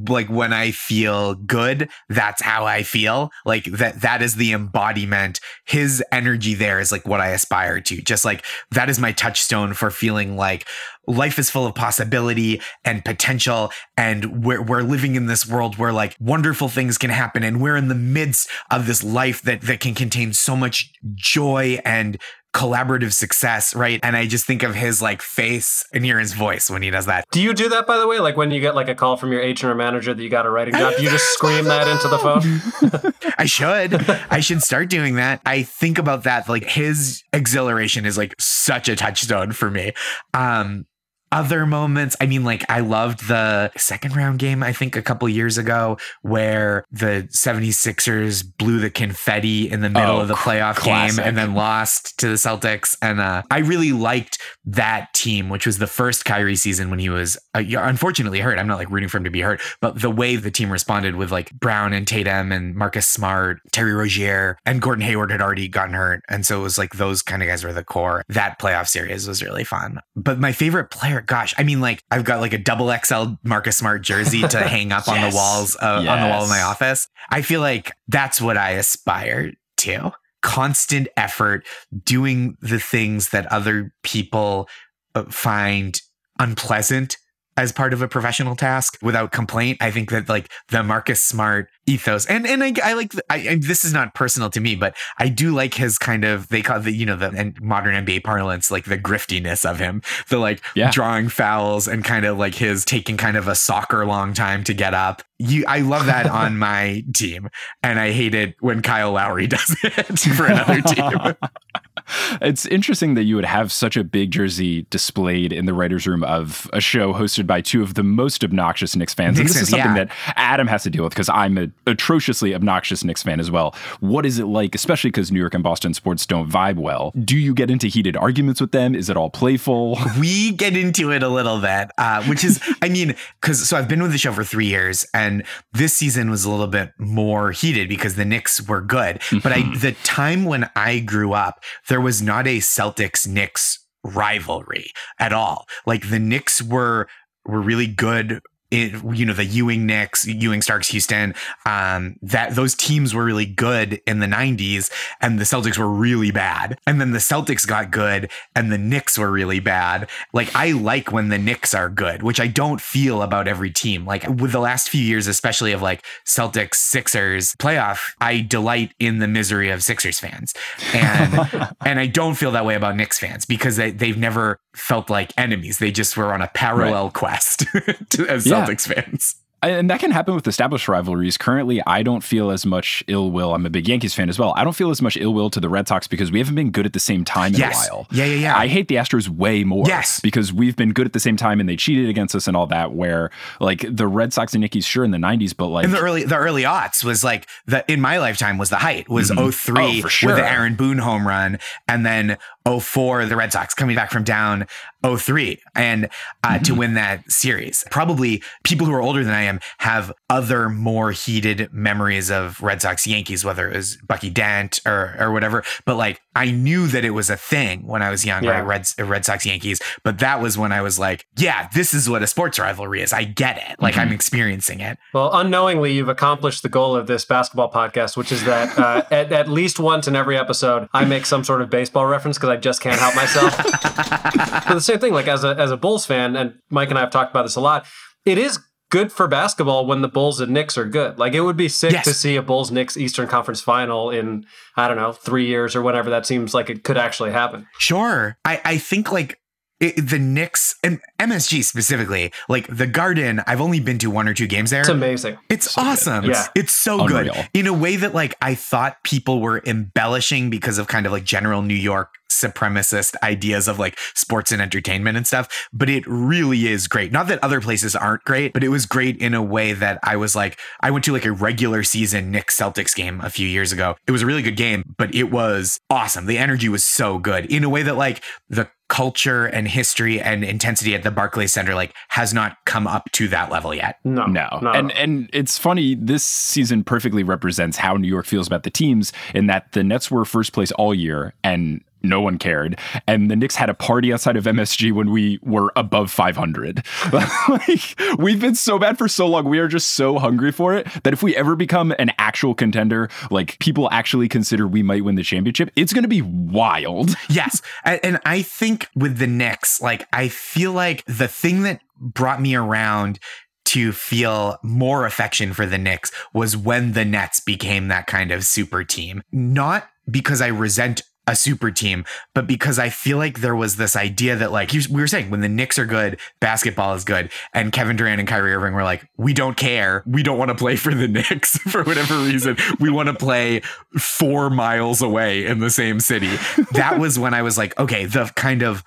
Speaker 3: like when I feel good, that's how I feel. Like that that is the embodiment. His energy there is like what I aspire to. Just like that is my touchstone for feeling like life is full of possibility and potential and we're we're living in this world where like wonderful things can happen and we're in the midst of this life that that can contain so much joy and collaborative success, right? And I just think of his like face and hear his voice when he does that.
Speaker 1: Do you do that by the way? Like when you get like a call from your agent or manager that you got a writing job, do you just scream that into the phone?
Speaker 3: I should. I should start doing that. I think about that. Like his exhilaration is like such a touchstone for me. Um, other moments. I mean, like I loved the second round game, I think a couple years ago, where the 76ers blew the confetti in the middle
Speaker 2: Oh,
Speaker 3: of the playoff
Speaker 2: classic.
Speaker 3: game and then lost to the Celtics. And uh, I really liked that team, which was the first Kyrie season when he was uh, unfortunately hurt. I'm not like rooting for him to be hurt, but the way the team responded with like Brown and Tatum and Marcus Smart, Terry Rozier, and Gordon Hayward had already gotten hurt. And so it was like those kind of guys were the core. That playoff series was really fun. But my favorite player, gosh, I mean, like I've got like a double XL Marcus Smart jersey to hang up on the
Speaker 2: Yes.
Speaker 3: walls, uh, on the wall of my office. I feel like that's what I aspire to. Constant effort, doing the things that other people uh, find unpleasant as part of a professional task without complaint. I think that like the Marcus Smart ethos, and and I, I like I, and this is not personal to me, but I do like his kind of they call the you know the and modern NBA parlance like the griftiness of him, the like
Speaker 2: Yeah.
Speaker 3: drawing fouls and kind of like his taking kind of a soccer long time to get up. You, I love that on my team, and I hate it when Kyle Lowry does it for another team.
Speaker 2: it's interesting that you would have such a big jersey displayed in the writer's room of a show hosted by two of the most obnoxious Knicks fans. and this is something
Speaker 3: yeah.
Speaker 2: that Adam has to deal with because I'm an atrociously obnoxious Knicks fan as well. What is it like, especially because New York and Boston sports don't vibe well? Do you get into heated arguments with them? Is it all playful?
Speaker 3: we get into it a little bit, uh, which is, I mean, because so I've been with the show for three years, and this season was a little bit more heated because the Knicks were good. But I, the time when I grew up, there was not a Celtics Knicks rivalry at all. Like the Knicks were were really good. In, you know the Ewing Knicks, Ewing Starks, Houston. Um, that those teams were really good in the '90s, and the Celtics were really bad. And then the Celtics got good, and the Knicks were really bad. Like I like when the Knicks are good, which I don't feel about every team. Like with the last few years, especially of like Celtics, Sixers playoff, I delight in the misery of Sixers fans, and and I don't feel that way about Knicks fans because they, they've never felt like enemies. They just were on a parallel quest to, as
Speaker 2: Yeah.
Speaker 3: Celtics fans.
Speaker 2: and that can happen with established rivalries. Currently, I don't feel as much ill will. I'm a big Yankees fan as well. I don't feel as much ill will to the Red Sox because we haven't been good at the same time in
Speaker 3: Yes.
Speaker 2: a while.
Speaker 3: Yeah, yeah, yeah.
Speaker 2: I hate the Astros way more.
Speaker 3: Yes.
Speaker 2: Because we've been good at the same time and they cheated against us and all that. Where like the Red Sox and Yankees, sure in the 90s, but like
Speaker 3: in the early the early aughts was like the in my lifetime was the height was
Speaker 2: Mhm.
Speaker 3: 03
Speaker 2: Oh, for sure.
Speaker 3: with the Aaron Boone home run and then 04 the Red Sox coming back from down 03 and uh,
Speaker 2: Mm-hmm.
Speaker 3: to win that series. Probably people who are older than I am have other more heated memories of Red Sox Yankees, whether it was Bucky Dent or or whatever. But like I knew that it was a thing when I was young,
Speaker 1: Yeah.
Speaker 3: right? Red Red Sox Yankees. But that was when I was like, yeah, this is what a sports rivalry is. I get it. Like
Speaker 2: Mm-hmm.
Speaker 3: I'm experiencing it.
Speaker 1: Well, unknowingly, you've accomplished the goal of this basketball podcast, which is that uh, at, at least once in every episode, I make some sort of baseball reference because I just can't help myself. but the same thing, like as a as a Bulls fan, and Mike and I have talked about this a lot. It is good for basketball when the Bulls and Knicks are good. Like it would be sick
Speaker 3: Yes.
Speaker 1: to see a Bulls Knicks Eastern Conference final in I don't know three years or whatever. that seems like it could actually happen.
Speaker 3: Sure. I, I think like it, the Knicks and MSG specifically, like the Garden, I've only been to one or two games there.
Speaker 1: It's amazing.
Speaker 3: It's
Speaker 2: So good.
Speaker 3: awesome.
Speaker 1: Yeah.
Speaker 3: It's so
Speaker 2: Unreal.
Speaker 3: good in a way that like I thought people were embellishing because of kind of like general New York supremacist ideas of like sports and entertainment and stuff. But it really is great. Not that other places aren't great, but it was great in a way that I was like, I went to like a regular season Knicks Celtics game a few years ago. It was a really good game, but it was awesome. The energy was so good in a way that like the culture and history and intensity at the Barclays Center like has not come up to that level yet.
Speaker 1: No,
Speaker 2: No.
Speaker 1: not
Speaker 2: and and it's funny this season perfectly represents how New York feels about the teams in that the Nets were first place all year and no one cared. And the Knicks had a party outside of MSG when we were above 500. like, we've been so bad for so long. We are just so hungry for it that if we ever become an actual contender, like people actually consider we might win the championship, it's going to be wild.
Speaker 3: yes. And, I think with the Knicks, like, I feel like the thing that brought me around to feel more affection for the Knicks was when the Nets became that kind of super team. Not because I resent a super team, but because I feel like there was this idea that, like, we were saying, when the Knicks are good, basketball is good. And Kevin Durant and Kyrie Irving were like, we don't care. We don't want to play for the Knicks for whatever reason. We want to play four miles away in the same city. That was when I was like, okay, the kind of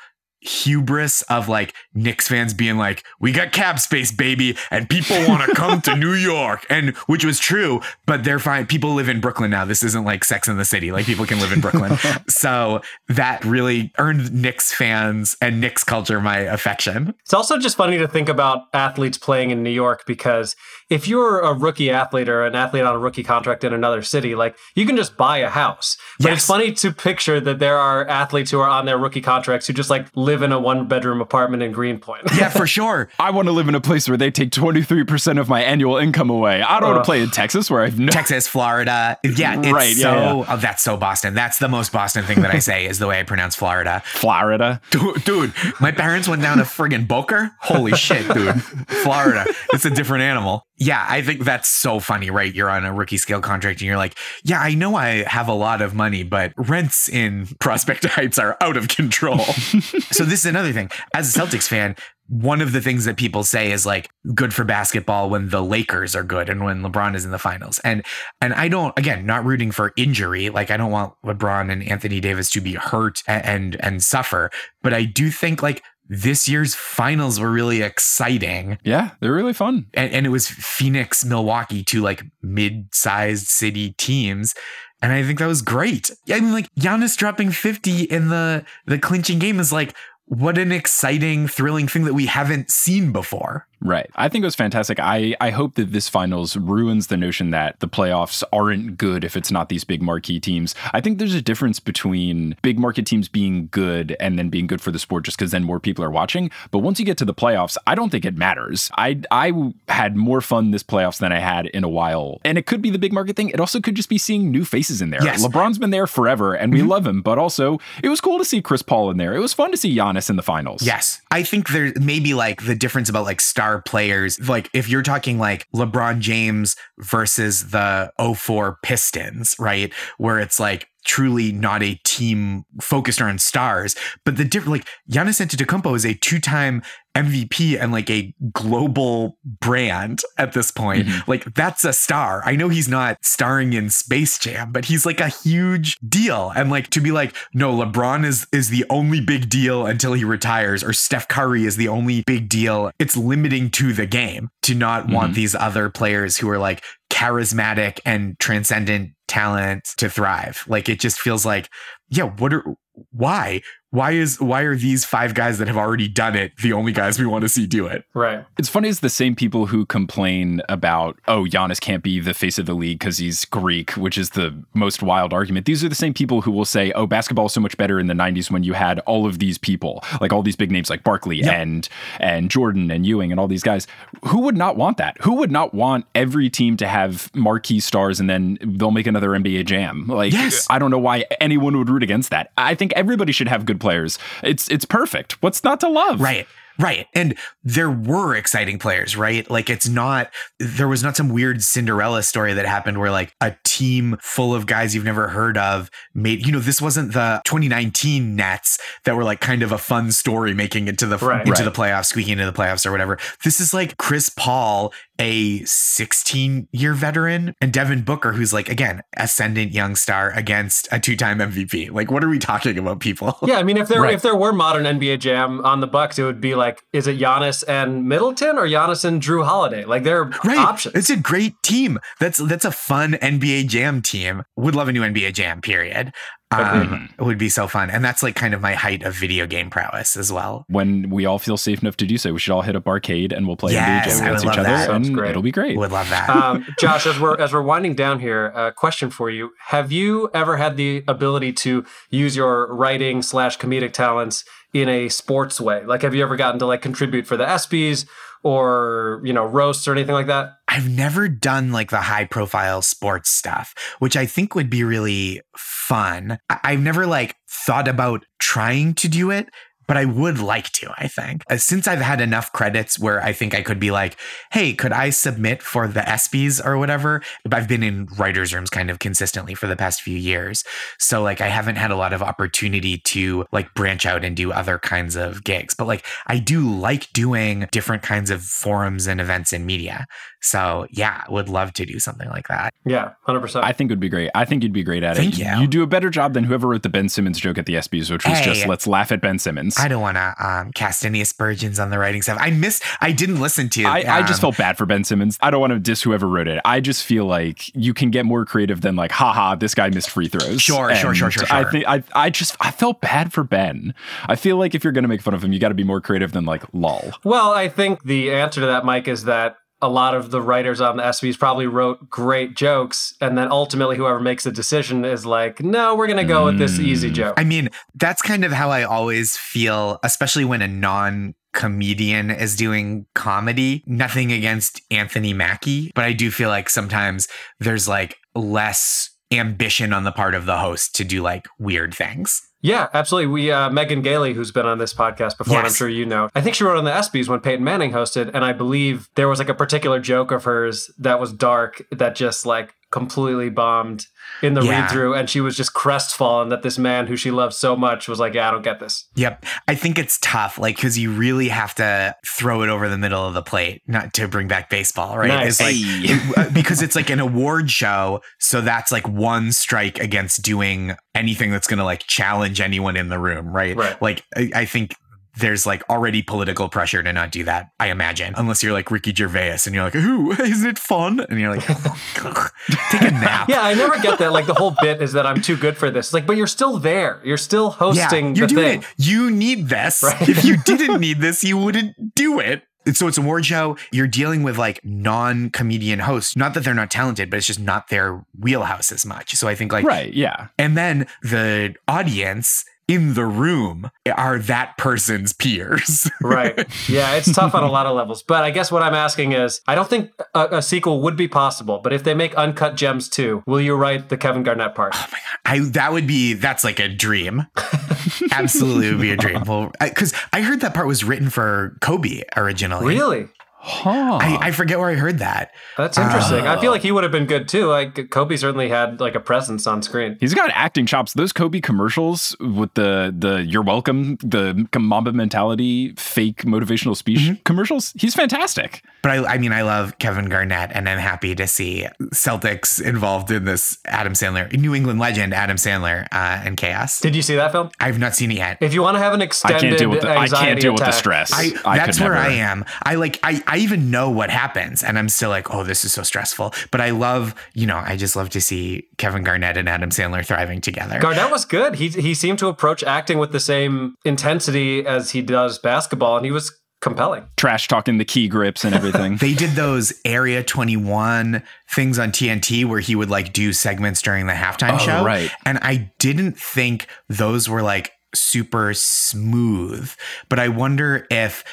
Speaker 3: hubris of like Knicks fans being like, we got cap space, baby, and people want to come to New York. And which was true, but they're fine. People live in Brooklyn now. This isn't like Sex in the City. Like people can live in Brooklyn. so that really earned Knicks fans and Knicks culture my affection.
Speaker 1: It's also just funny to think about athletes playing in New York because if you're a rookie athlete or an athlete on a rookie contract in another city, like you can just buy a house. But
Speaker 3: Yes.
Speaker 1: it's funny to picture that there are athletes who are on their rookie contracts who just like live in a one bedroom apartment in Greenpoint.
Speaker 3: Yeah, for sure.
Speaker 2: I want to live in a place where they take 23% of my annual income away. I don't want to play in Texas where I've no
Speaker 3: Texas, Florida. Yeah, it's
Speaker 2: Right, yeah,
Speaker 3: so oh, that's so Boston. That's the most Boston thing that I say is the way I pronounce Florida.
Speaker 2: Florida.
Speaker 3: Dude, dude, my parents went down to friggin' Boca. Holy shit, dude. Florida. It's a different animal. Yeah, I think that's so funny, right? You're on a rookie scale contract and you're like, yeah, I know I have a lot of money, but rents in Prospect Heights are out of control. so this is another thing. As a Celtics fan, one of the things that people say is like good for basketball when the Lakers are good and when LeBron is in the finals. And and I don't again not rooting for injury. Like I don't want LeBron and Anthony Davis to be hurt and and, and suffer. But I do think like this year's finals were really exciting.
Speaker 2: Yeah, they're really fun.
Speaker 3: And, and it was Phoenix, Milwaukee, two like mid-sized city teams. And I think that was great. I mean, like Giannis dropping 50 in the the clinching game is like what an exciting, thrilling thing that we haven't seen before.
Speaker 2: Right. I think it was fantastic. I, I hope that this finals ruins the notion that the playoffs aren't good if it's not these big marquee teams. I think there's a difference between big market teams being good and then being good for the sport just because then more people are watching. But once you get to the playoffs, I don't think it matters. I, I had more fun this playoffs than I had in a while. And it could be the big market thing. It also could just be seeing new faces in there.
Speaker 3: Yes.
Speaker 2: LeBron's been there forever and we mm-hmm. love him. But also, it was cool to see Chris Paul in there. It was fun to see Giannis in the finals.
Speaker 3: Yes. I think there maybe like the difference about like star players, like if you're talking like LeBron James versus the 04 Pistons, right? Where it's like truly not a team focused on stars, but the different like Giannis Antetokounmpo is a two-time MVP and like a global brand at this point. Like that's a star. I know he's not starring in Space Jam, but he's like a huge deal. And like to be like, no, LeBron is is the only big deal until he retires, or Steph Curry is the only big deal. It's limiting to the game to not want
Speaker 2: Mhm.
Speaker 3: these other players who are like charismatic and transcendent talent to thrive. Like it just feels like, yeah, what are why? Why is why are these five guys that have already done it the only guys we want to see do it?
Speaker 1: Right.
Speaker 2: It's funny it's the same people who complain about, oh, Giannis can't be the face of the league because he's Greek, which is the most wild argument. These are the same people who will say, oh, basketball is so much better in the 90s when you had all of these people, like all these big names like Barkley
Speaker 3: Yep.
Speaker 2: and and Jordan and Ewing and all these guys. Who would not want that? Who would not want every team to have marquee stars and then they'll make another NBA jam? Like
Speaker 3: Yes.
Speaker 2: I don't know why anyone would root against that. I think everybody should have good players. It's it's perfect. What's not to love?
Speaker 3: Right. Right. And there were exciting players, right? Like it's not, there was not some weird Cinderella story that happened where like a team full of guys you've never heard of made, you know, this wasn't the 2019 Nets that were like kind of a fun story making it to the,
Speaker 1: Right.
Speaker 3: into
Speaker 2: Right.
Speaker 3: the playoffs, squeaking into the playoffs or whatever. This is like Chris Paul, a 16 year veteran, and Devin Booker, who's like, again, ascendant young star against a two time MVP. Like, what are we talking about, people?
Speaker 1: Yeah, I mean, if there
Speaker 2: Right.
Speaker 1: if there were modern NBA Jam on the Bucks, it would be like, is it Giannis and Middleton or Giannis and Jrue Holiday? Like, there are
Speaker 3: Right.
Speaker 1: options.
Speaker 3: It's a great team. That's that's a fun NBA Jam team. Would love a new NBA Jam. Period. Um, it would be so fun, and that's like kind of my height of video game prowess as well.
Speaker 2: When we all feel safe enough to do so, we should all hit up arcade and we'll play
Speaker 3: Yes,
Speaker 2: NBA Jam against each
Speaker 3: love
Speaker 2: other,
Speaker 3: that.
Speaker 1: Sounds
Speaker 2: and
Speaker 1: great.
Speaker 2: it'll be great.
Speaker 3: Would love that.
Speaker 1: um, Josh, as we're as we're winding down here, a question for you: Have you ever had the ability to use your writing slash comedic talents in a sports way? Like, have you ever gotten to like contribute for the ESPYS or you know roasts or anything like that?
Speaker 3: I've never done like the high profile sports stuff, which I think would be really fun. I- I've never like thought about trying to do it, but I would like to, I think. Uh, since I've had enough credits where I think I could be like, hey, could I submit for the ESPYs or whatever? I've been in writers' rooms kind of consistently for the past few years. So like I haven't had a lot of opportunity to like branch out and do other kinds of gigs. But like I do like doing different kinds of forums and events in media. So yeah, would love to do something like that.
Speaker 1: Yeah, hundred percent.
Speaker 2: I think it would be great. I think you'd be great at
Speaker 3: Thank
Speaker 2: it.
Speaker 3: you.
Speaker 2: You do a better job than whoever wrote the Ben Simmons joke at the ESPYS, which was
Speaker 3: Hey.
Speaker 2: just let's laugh at Ben Simmons.
Speaker 3: I don't want to um, cast any aspersions on the writing stuff. I missed. I didn't listen to.
Speaker 2: I, I just
Speaker 3: um,
Speaker 2: felt bad for Ben Simmons. I don't want to diss whoever wrote it. I just feel like you can get more creative than like, haha, this guy missed free throws.
Speaker 3: Sure, sure, sure,
Speaker 2: And
Speaker 3: sure,
Speaker 2: I think I I just I felt bad for Ben. I feel like if you're gonna make fun of him, you got to be more creative than like lol.
Speaker 1: Well, I think the answer to that, Mike, is that a lot of the writers on the ESPYs probably wrote great jokes, and then ultimately whoever makes the decision is like, no, we're gonna go with this easy
Speaker 2: Mm.
Speaker 1: joke.
Speaker 3: I mean, that's kind of how I always feel, especially when a non comedian is doing comedy. Nothing against Anthony Mackie, but I do feel like sometimes there's like less ambition on the part of the host to do like weird things.
Speaker 1: Yeah, absolutely. We uh, Megan Gailey, who's been on this podcast before, and I'm sure you know. I think she wrote on the ESPYS when Peyton Manning hosted, and I believe there was like a particular joke of hers that was dark that just like completely bombed in the
Speaker 3: Yeah.
Speaker 1: read through, and she was just crestfallen that this man who she loved so much was like, "Yeah, I don't get this."
Speaker 3: Yep. I think it's tough, like, because you really have to throw it over the middle of the plate, not to bring back baseball, right?
Speaker 1: Nice.
Speaker 3: It's like,
Speaker 2: Hey.
Speaker 3: it- uh, because it's like an award show. So that's like one strike against doing anything that's going to like challenge anyone in the room, right?
Speaker 1: Right.
Speaker 3: Like, I, I think. There's like already political pressure to not do that, I imagine. Unless you're like Ricky Gervais and you're like, ooh, isn't it fun? And you're like, take a nap.
Speaker 1: Yeah, I never get that. Like the whole bit is that I'm too good for this. Like, but you're still there. You're still hosting
Speaker 3: you're
Speaker 1: the
Speaker 3: doing
Speaker 1: thing.
Speaker 3: it. You need this.
Speaker 1: Right.
Speaker 3: If you didn't need this, you wouldn't do it. So it's a award show. You're dealing with like non-comedian hosts. Not that they're not talented, but it's just not their wheelhouse as much. So I think like,
Speaker 2: right, yeah.
Speaker 3: and then the audience in the room are that person's peers.
Speaker 1: Right. Yeah, it's tough on a lot of levels. But I guess what I'm asking is I don't think a, a sequel would be possible, but if they make Uncut Gems 2, will you write the Kevin Garnett part? Oh my God.
Speaker 3: I that would be that's like a dream. Absolutely would be a dream. Well, because I, heard that part was written for Kobe originally.
Speaker 1: Really?
Speaker 2: Huh.
Speaker 3: I, I forget where I heard that.
Speaker 1: That's interesting. I feel like he would have been good too. Like Kobe certainly had like a presence on screen.
Speaker 2: He's got acting chops. Those Kobe commercials with the the "You're welcome," the Mamba mentality, fake motivational speech
Speaker 3: Mm-hmm.
Speaker 2: commercials. He's fantastic.
Speaker 3: But I, I mean, I love Kevin Garnett, and I'm happy to see Celtics involved in this Adam Sandler, New England legend Adam Sandler, uh, and chaos.
Speaker 1: Did you see that film?
Speaker 3: I've not seen it yet.
Speaker 1: If you want to have an
Speaker 2: I
Speaker 1: extended
Speaker 2: can't deal with the I can't deal with the stress.
Speaker 3: I,
Speaker 2: I
Speaker 3: that's
Speaker 2: could
Speaker 3: where
Speaker 2: never.
Speaker 3: I am. I like I, I even know what happens and I'm still like, oh, this is so stressful. But I love, you know, I just love to see Kevin Garnett and Adam Sandler thriving together.
Speaker 1: Garnett was good. He he seemed to approach acting with the same intensity as he does basketball, and he was compelling.
Speaker 2: Trash talking the key grips and everything.
Speaker 3: they did those Area 21 things on TNT where he would like do segments during the halftime
Speaker 2: Oh,
Speaker 3: show.
Speaker 2: right.
Speaker 3: And I didn't think those were like super smooth, but I wonder if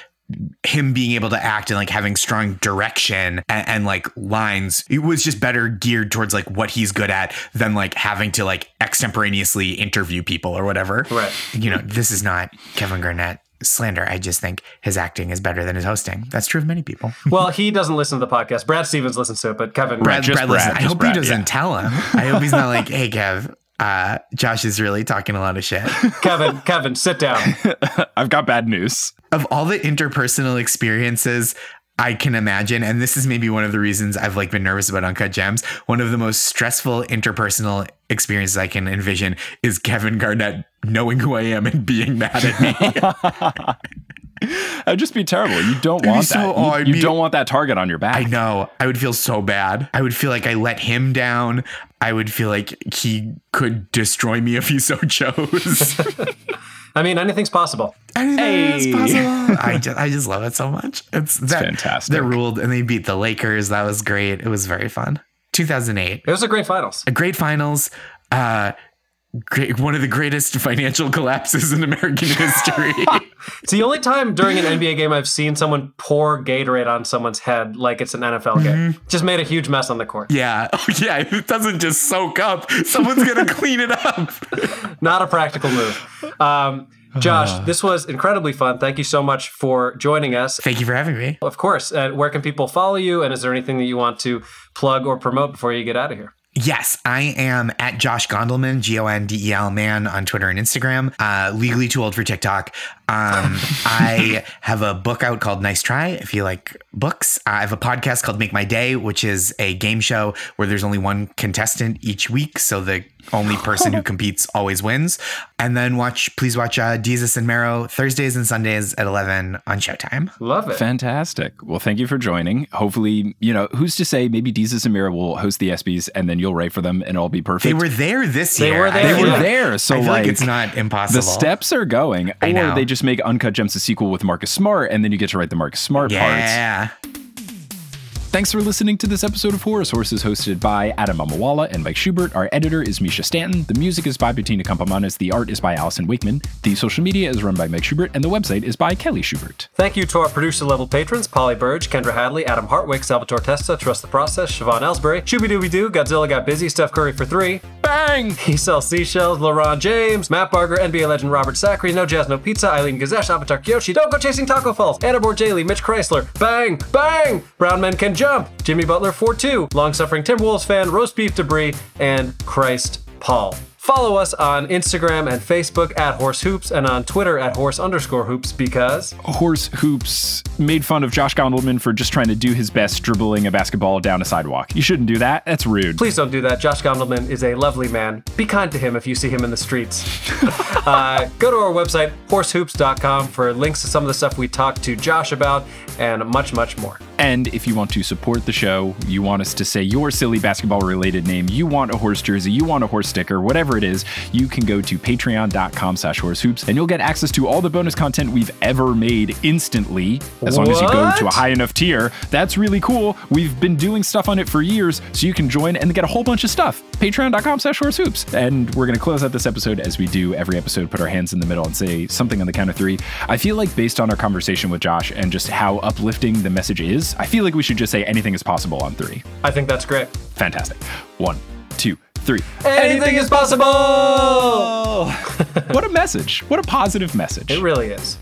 Speaker 3: him being able to act and like having strong direction and, and like lines it was just better geared towards like what he's good at than like having to like extemporaneously interview people or whatever
Speaker 1: Right.
Speaker 3: you know this is not kevin garnett slander. I just think his acting is better than his hosting. That's true of many people.
Speaker 1: Well, he doesn't listen to the podcast. Brad Stevens listens to it, but Kevin,
Speaker 3: Brad,
Speaker 2: just
Speaker 3: Brad,
Speaker 2: Brad,
Speaker 3: listen, I hope
Speaker 2: Brad,
Speaker 3: he doesn't
Speaker 2: yeah.
Speaker 3: tell him. I hope he's not like, hey, Kev, uh, Josh is really talking a lot of shit.
Speaker 1: Kevin, Kevin, sit down.
Speaker 2: I've got bad news.
Speaker 3: of all the interpersonal experiences I can imagine, and this is maybe one of the reasons I've like been nervous about Uncut Gems. One of the most stressful interpersonal experiences I can envision is Kevin Garnett knowing who I am and being mad at me.
Speaker 2: That'd just be terrible. You don't
Speaker 3: be
Speaker 2: want
Speaker 3: so-
Speaker 2: that. You-
Speaker 3: I'd
Speaker 2: you,
Speaker 3: be-
Speaker 2: don't want that target on your back.
Speaker 3: I know. I would feel so bad. I would feel like I let him down. I would feel like he could destroy me if he so chose.
Speaker 1: I mean, anything's possible.
Speaker 3: Anything is
Speaker 2: Hey.
Speaker 3: possible. I just, I just love it so much. It's, that,
Speaker 2: fantastic.
Speaker 3: They ruled and they beat the Lakers. That was great. It was very fun. 2008.
Speaker 1: It was a great finals.
Speaker 3: a great finals. Uh, great, one of the greatest financial collapses in American history.
Speaker 1: It's the only time during an NBA game I've seen someone pour Gatorade on someone's head like it's an NFL game. Just made a huge mess on the court.
Speaker 3: yeah, oh, yeah. It doesn't just soak up. Someone's gonna clean it up.
Speaker 1: Not a practical move. Um, Josh, this was incredibly fun. Thank you so much for joining us.
Speaker 3: Thank you for having me.
Speaker 1: Of course. Uh, where can people follow you? And is there anything that you want to plug or promote before you get out of here?
Speaker 3: Yes, I am at Josh Gondelman, G O N D E L man on Twitter and Instagram. Uh, legally too old for TikTok. Um, I have a book out called Nice Try. If you like books, I have a podcast called Make My Day, which is a game show where there's only one contestant each week, so the only person who competes always wins. And then watch, please watch uh, Desus and Mero Thursdays and Sundays at 11 on Showtime.
Speaker 1: Love it.
Speaker 2: Fantastic. Well, thank you for joining. Hopefully, you know, who's to say maybe Desus and Mero will host the ESPYs and then you'll write for them and it'll be perfect.
Speaker 3: They were there this
Speaker 1: They
Speaker 3: year.
Speaker 1: were there,
Speaker 2: They were
Speaker 1: yeah.
Speaker 2: there. So
Speaker 3: I feel
Speaker 2: like,
Speaker 3: like, it's not impossible.
Speaker 2: the steps are going,
Speaker 3: I
Speaker 2: or
Speaker 3: know.
Speaker 2: they just make Uncut Gems a sequel with Marcus Smart, and then you get to write the Marcus Smart parts.
Speaker 3: Yeah.
Speaker 2: Thanks for listening to this episode of Horus Horses, hosted by Adam Mamawala and Mike Schubert. Our editor is Mischa Stanton. The music is by Bettina Campomanes. The art is by Allyson Wakeman. The social media is run by Mike Schubert, and the website is by Kelly Schubert.
Speaker 1: Thank you to our producer level patrons Polly Burge, Kendra Hadley, Adam Hartwick, Salvatore Testa, Trust the Process, Siobhan Ellsbury, Shooby Dooby Doo, Godzilla Got Busy, Steph Curry for three,
Speaker 2: Bang!
Speaker 1: He sells seashells, LaRon James, Matt Barger, NBA legend Robert Sacre, No Jazz No Pizza, Eileen Gazesh, Avatar Kyoshi, Don't Go Chasing Taco Falls, Anna Borjali, Mitch Chrysler, Bang, Bang, Brown Men Can Jump, Jimmy Butler 4-2, Long Suffering Timberwolves fan, Roast Beef Debris, and Chris Paul. Follow us on Instagram and Facebook at Horse Hoops and on Twitter at Horse underscore Hoops because
Speaker 2: Horse Hoops made fun of Josh Gondelman for just trying to do his best dribbling a basketball down a sidewalk. You shouldn't do that. That's rude.
Speaker 1: Please don't do that. Josh Gondelman is a lovely man. Be kind to him if you see him in the streets. uh, go to our website, horsehoops.com, for links to some of the stuff we talked to Josh about and much, much more.
Speaker 2: And if you want to support the show, you want us to say your silly basketball related name, you want a horse jersey, you want a horse sticker, whatever it is, you can go to patreon.com slash horsehoops and you'll get access to all the bonus content we've ever made instantly, as long as you go to a high enough tier. That's really cool. We've been doing stuff on it for years, so you can join and get a whole bunch of stuff. Patreon.com slash horsehoops. And we're going to close out this episode as we do every episode, put our hands in the middle and say something on the count of three. I feel like based on our conversation with Josh and just how uplifting the message is, I feel like we should just say anything is possible on three.
Speaker 1: I think that's great.
Speaker 2: Fantastic. One, two, three.
Speaker 1: Anything is possible!
Speaker 2: what a message. What a positive message.
Speaker 1: It really is.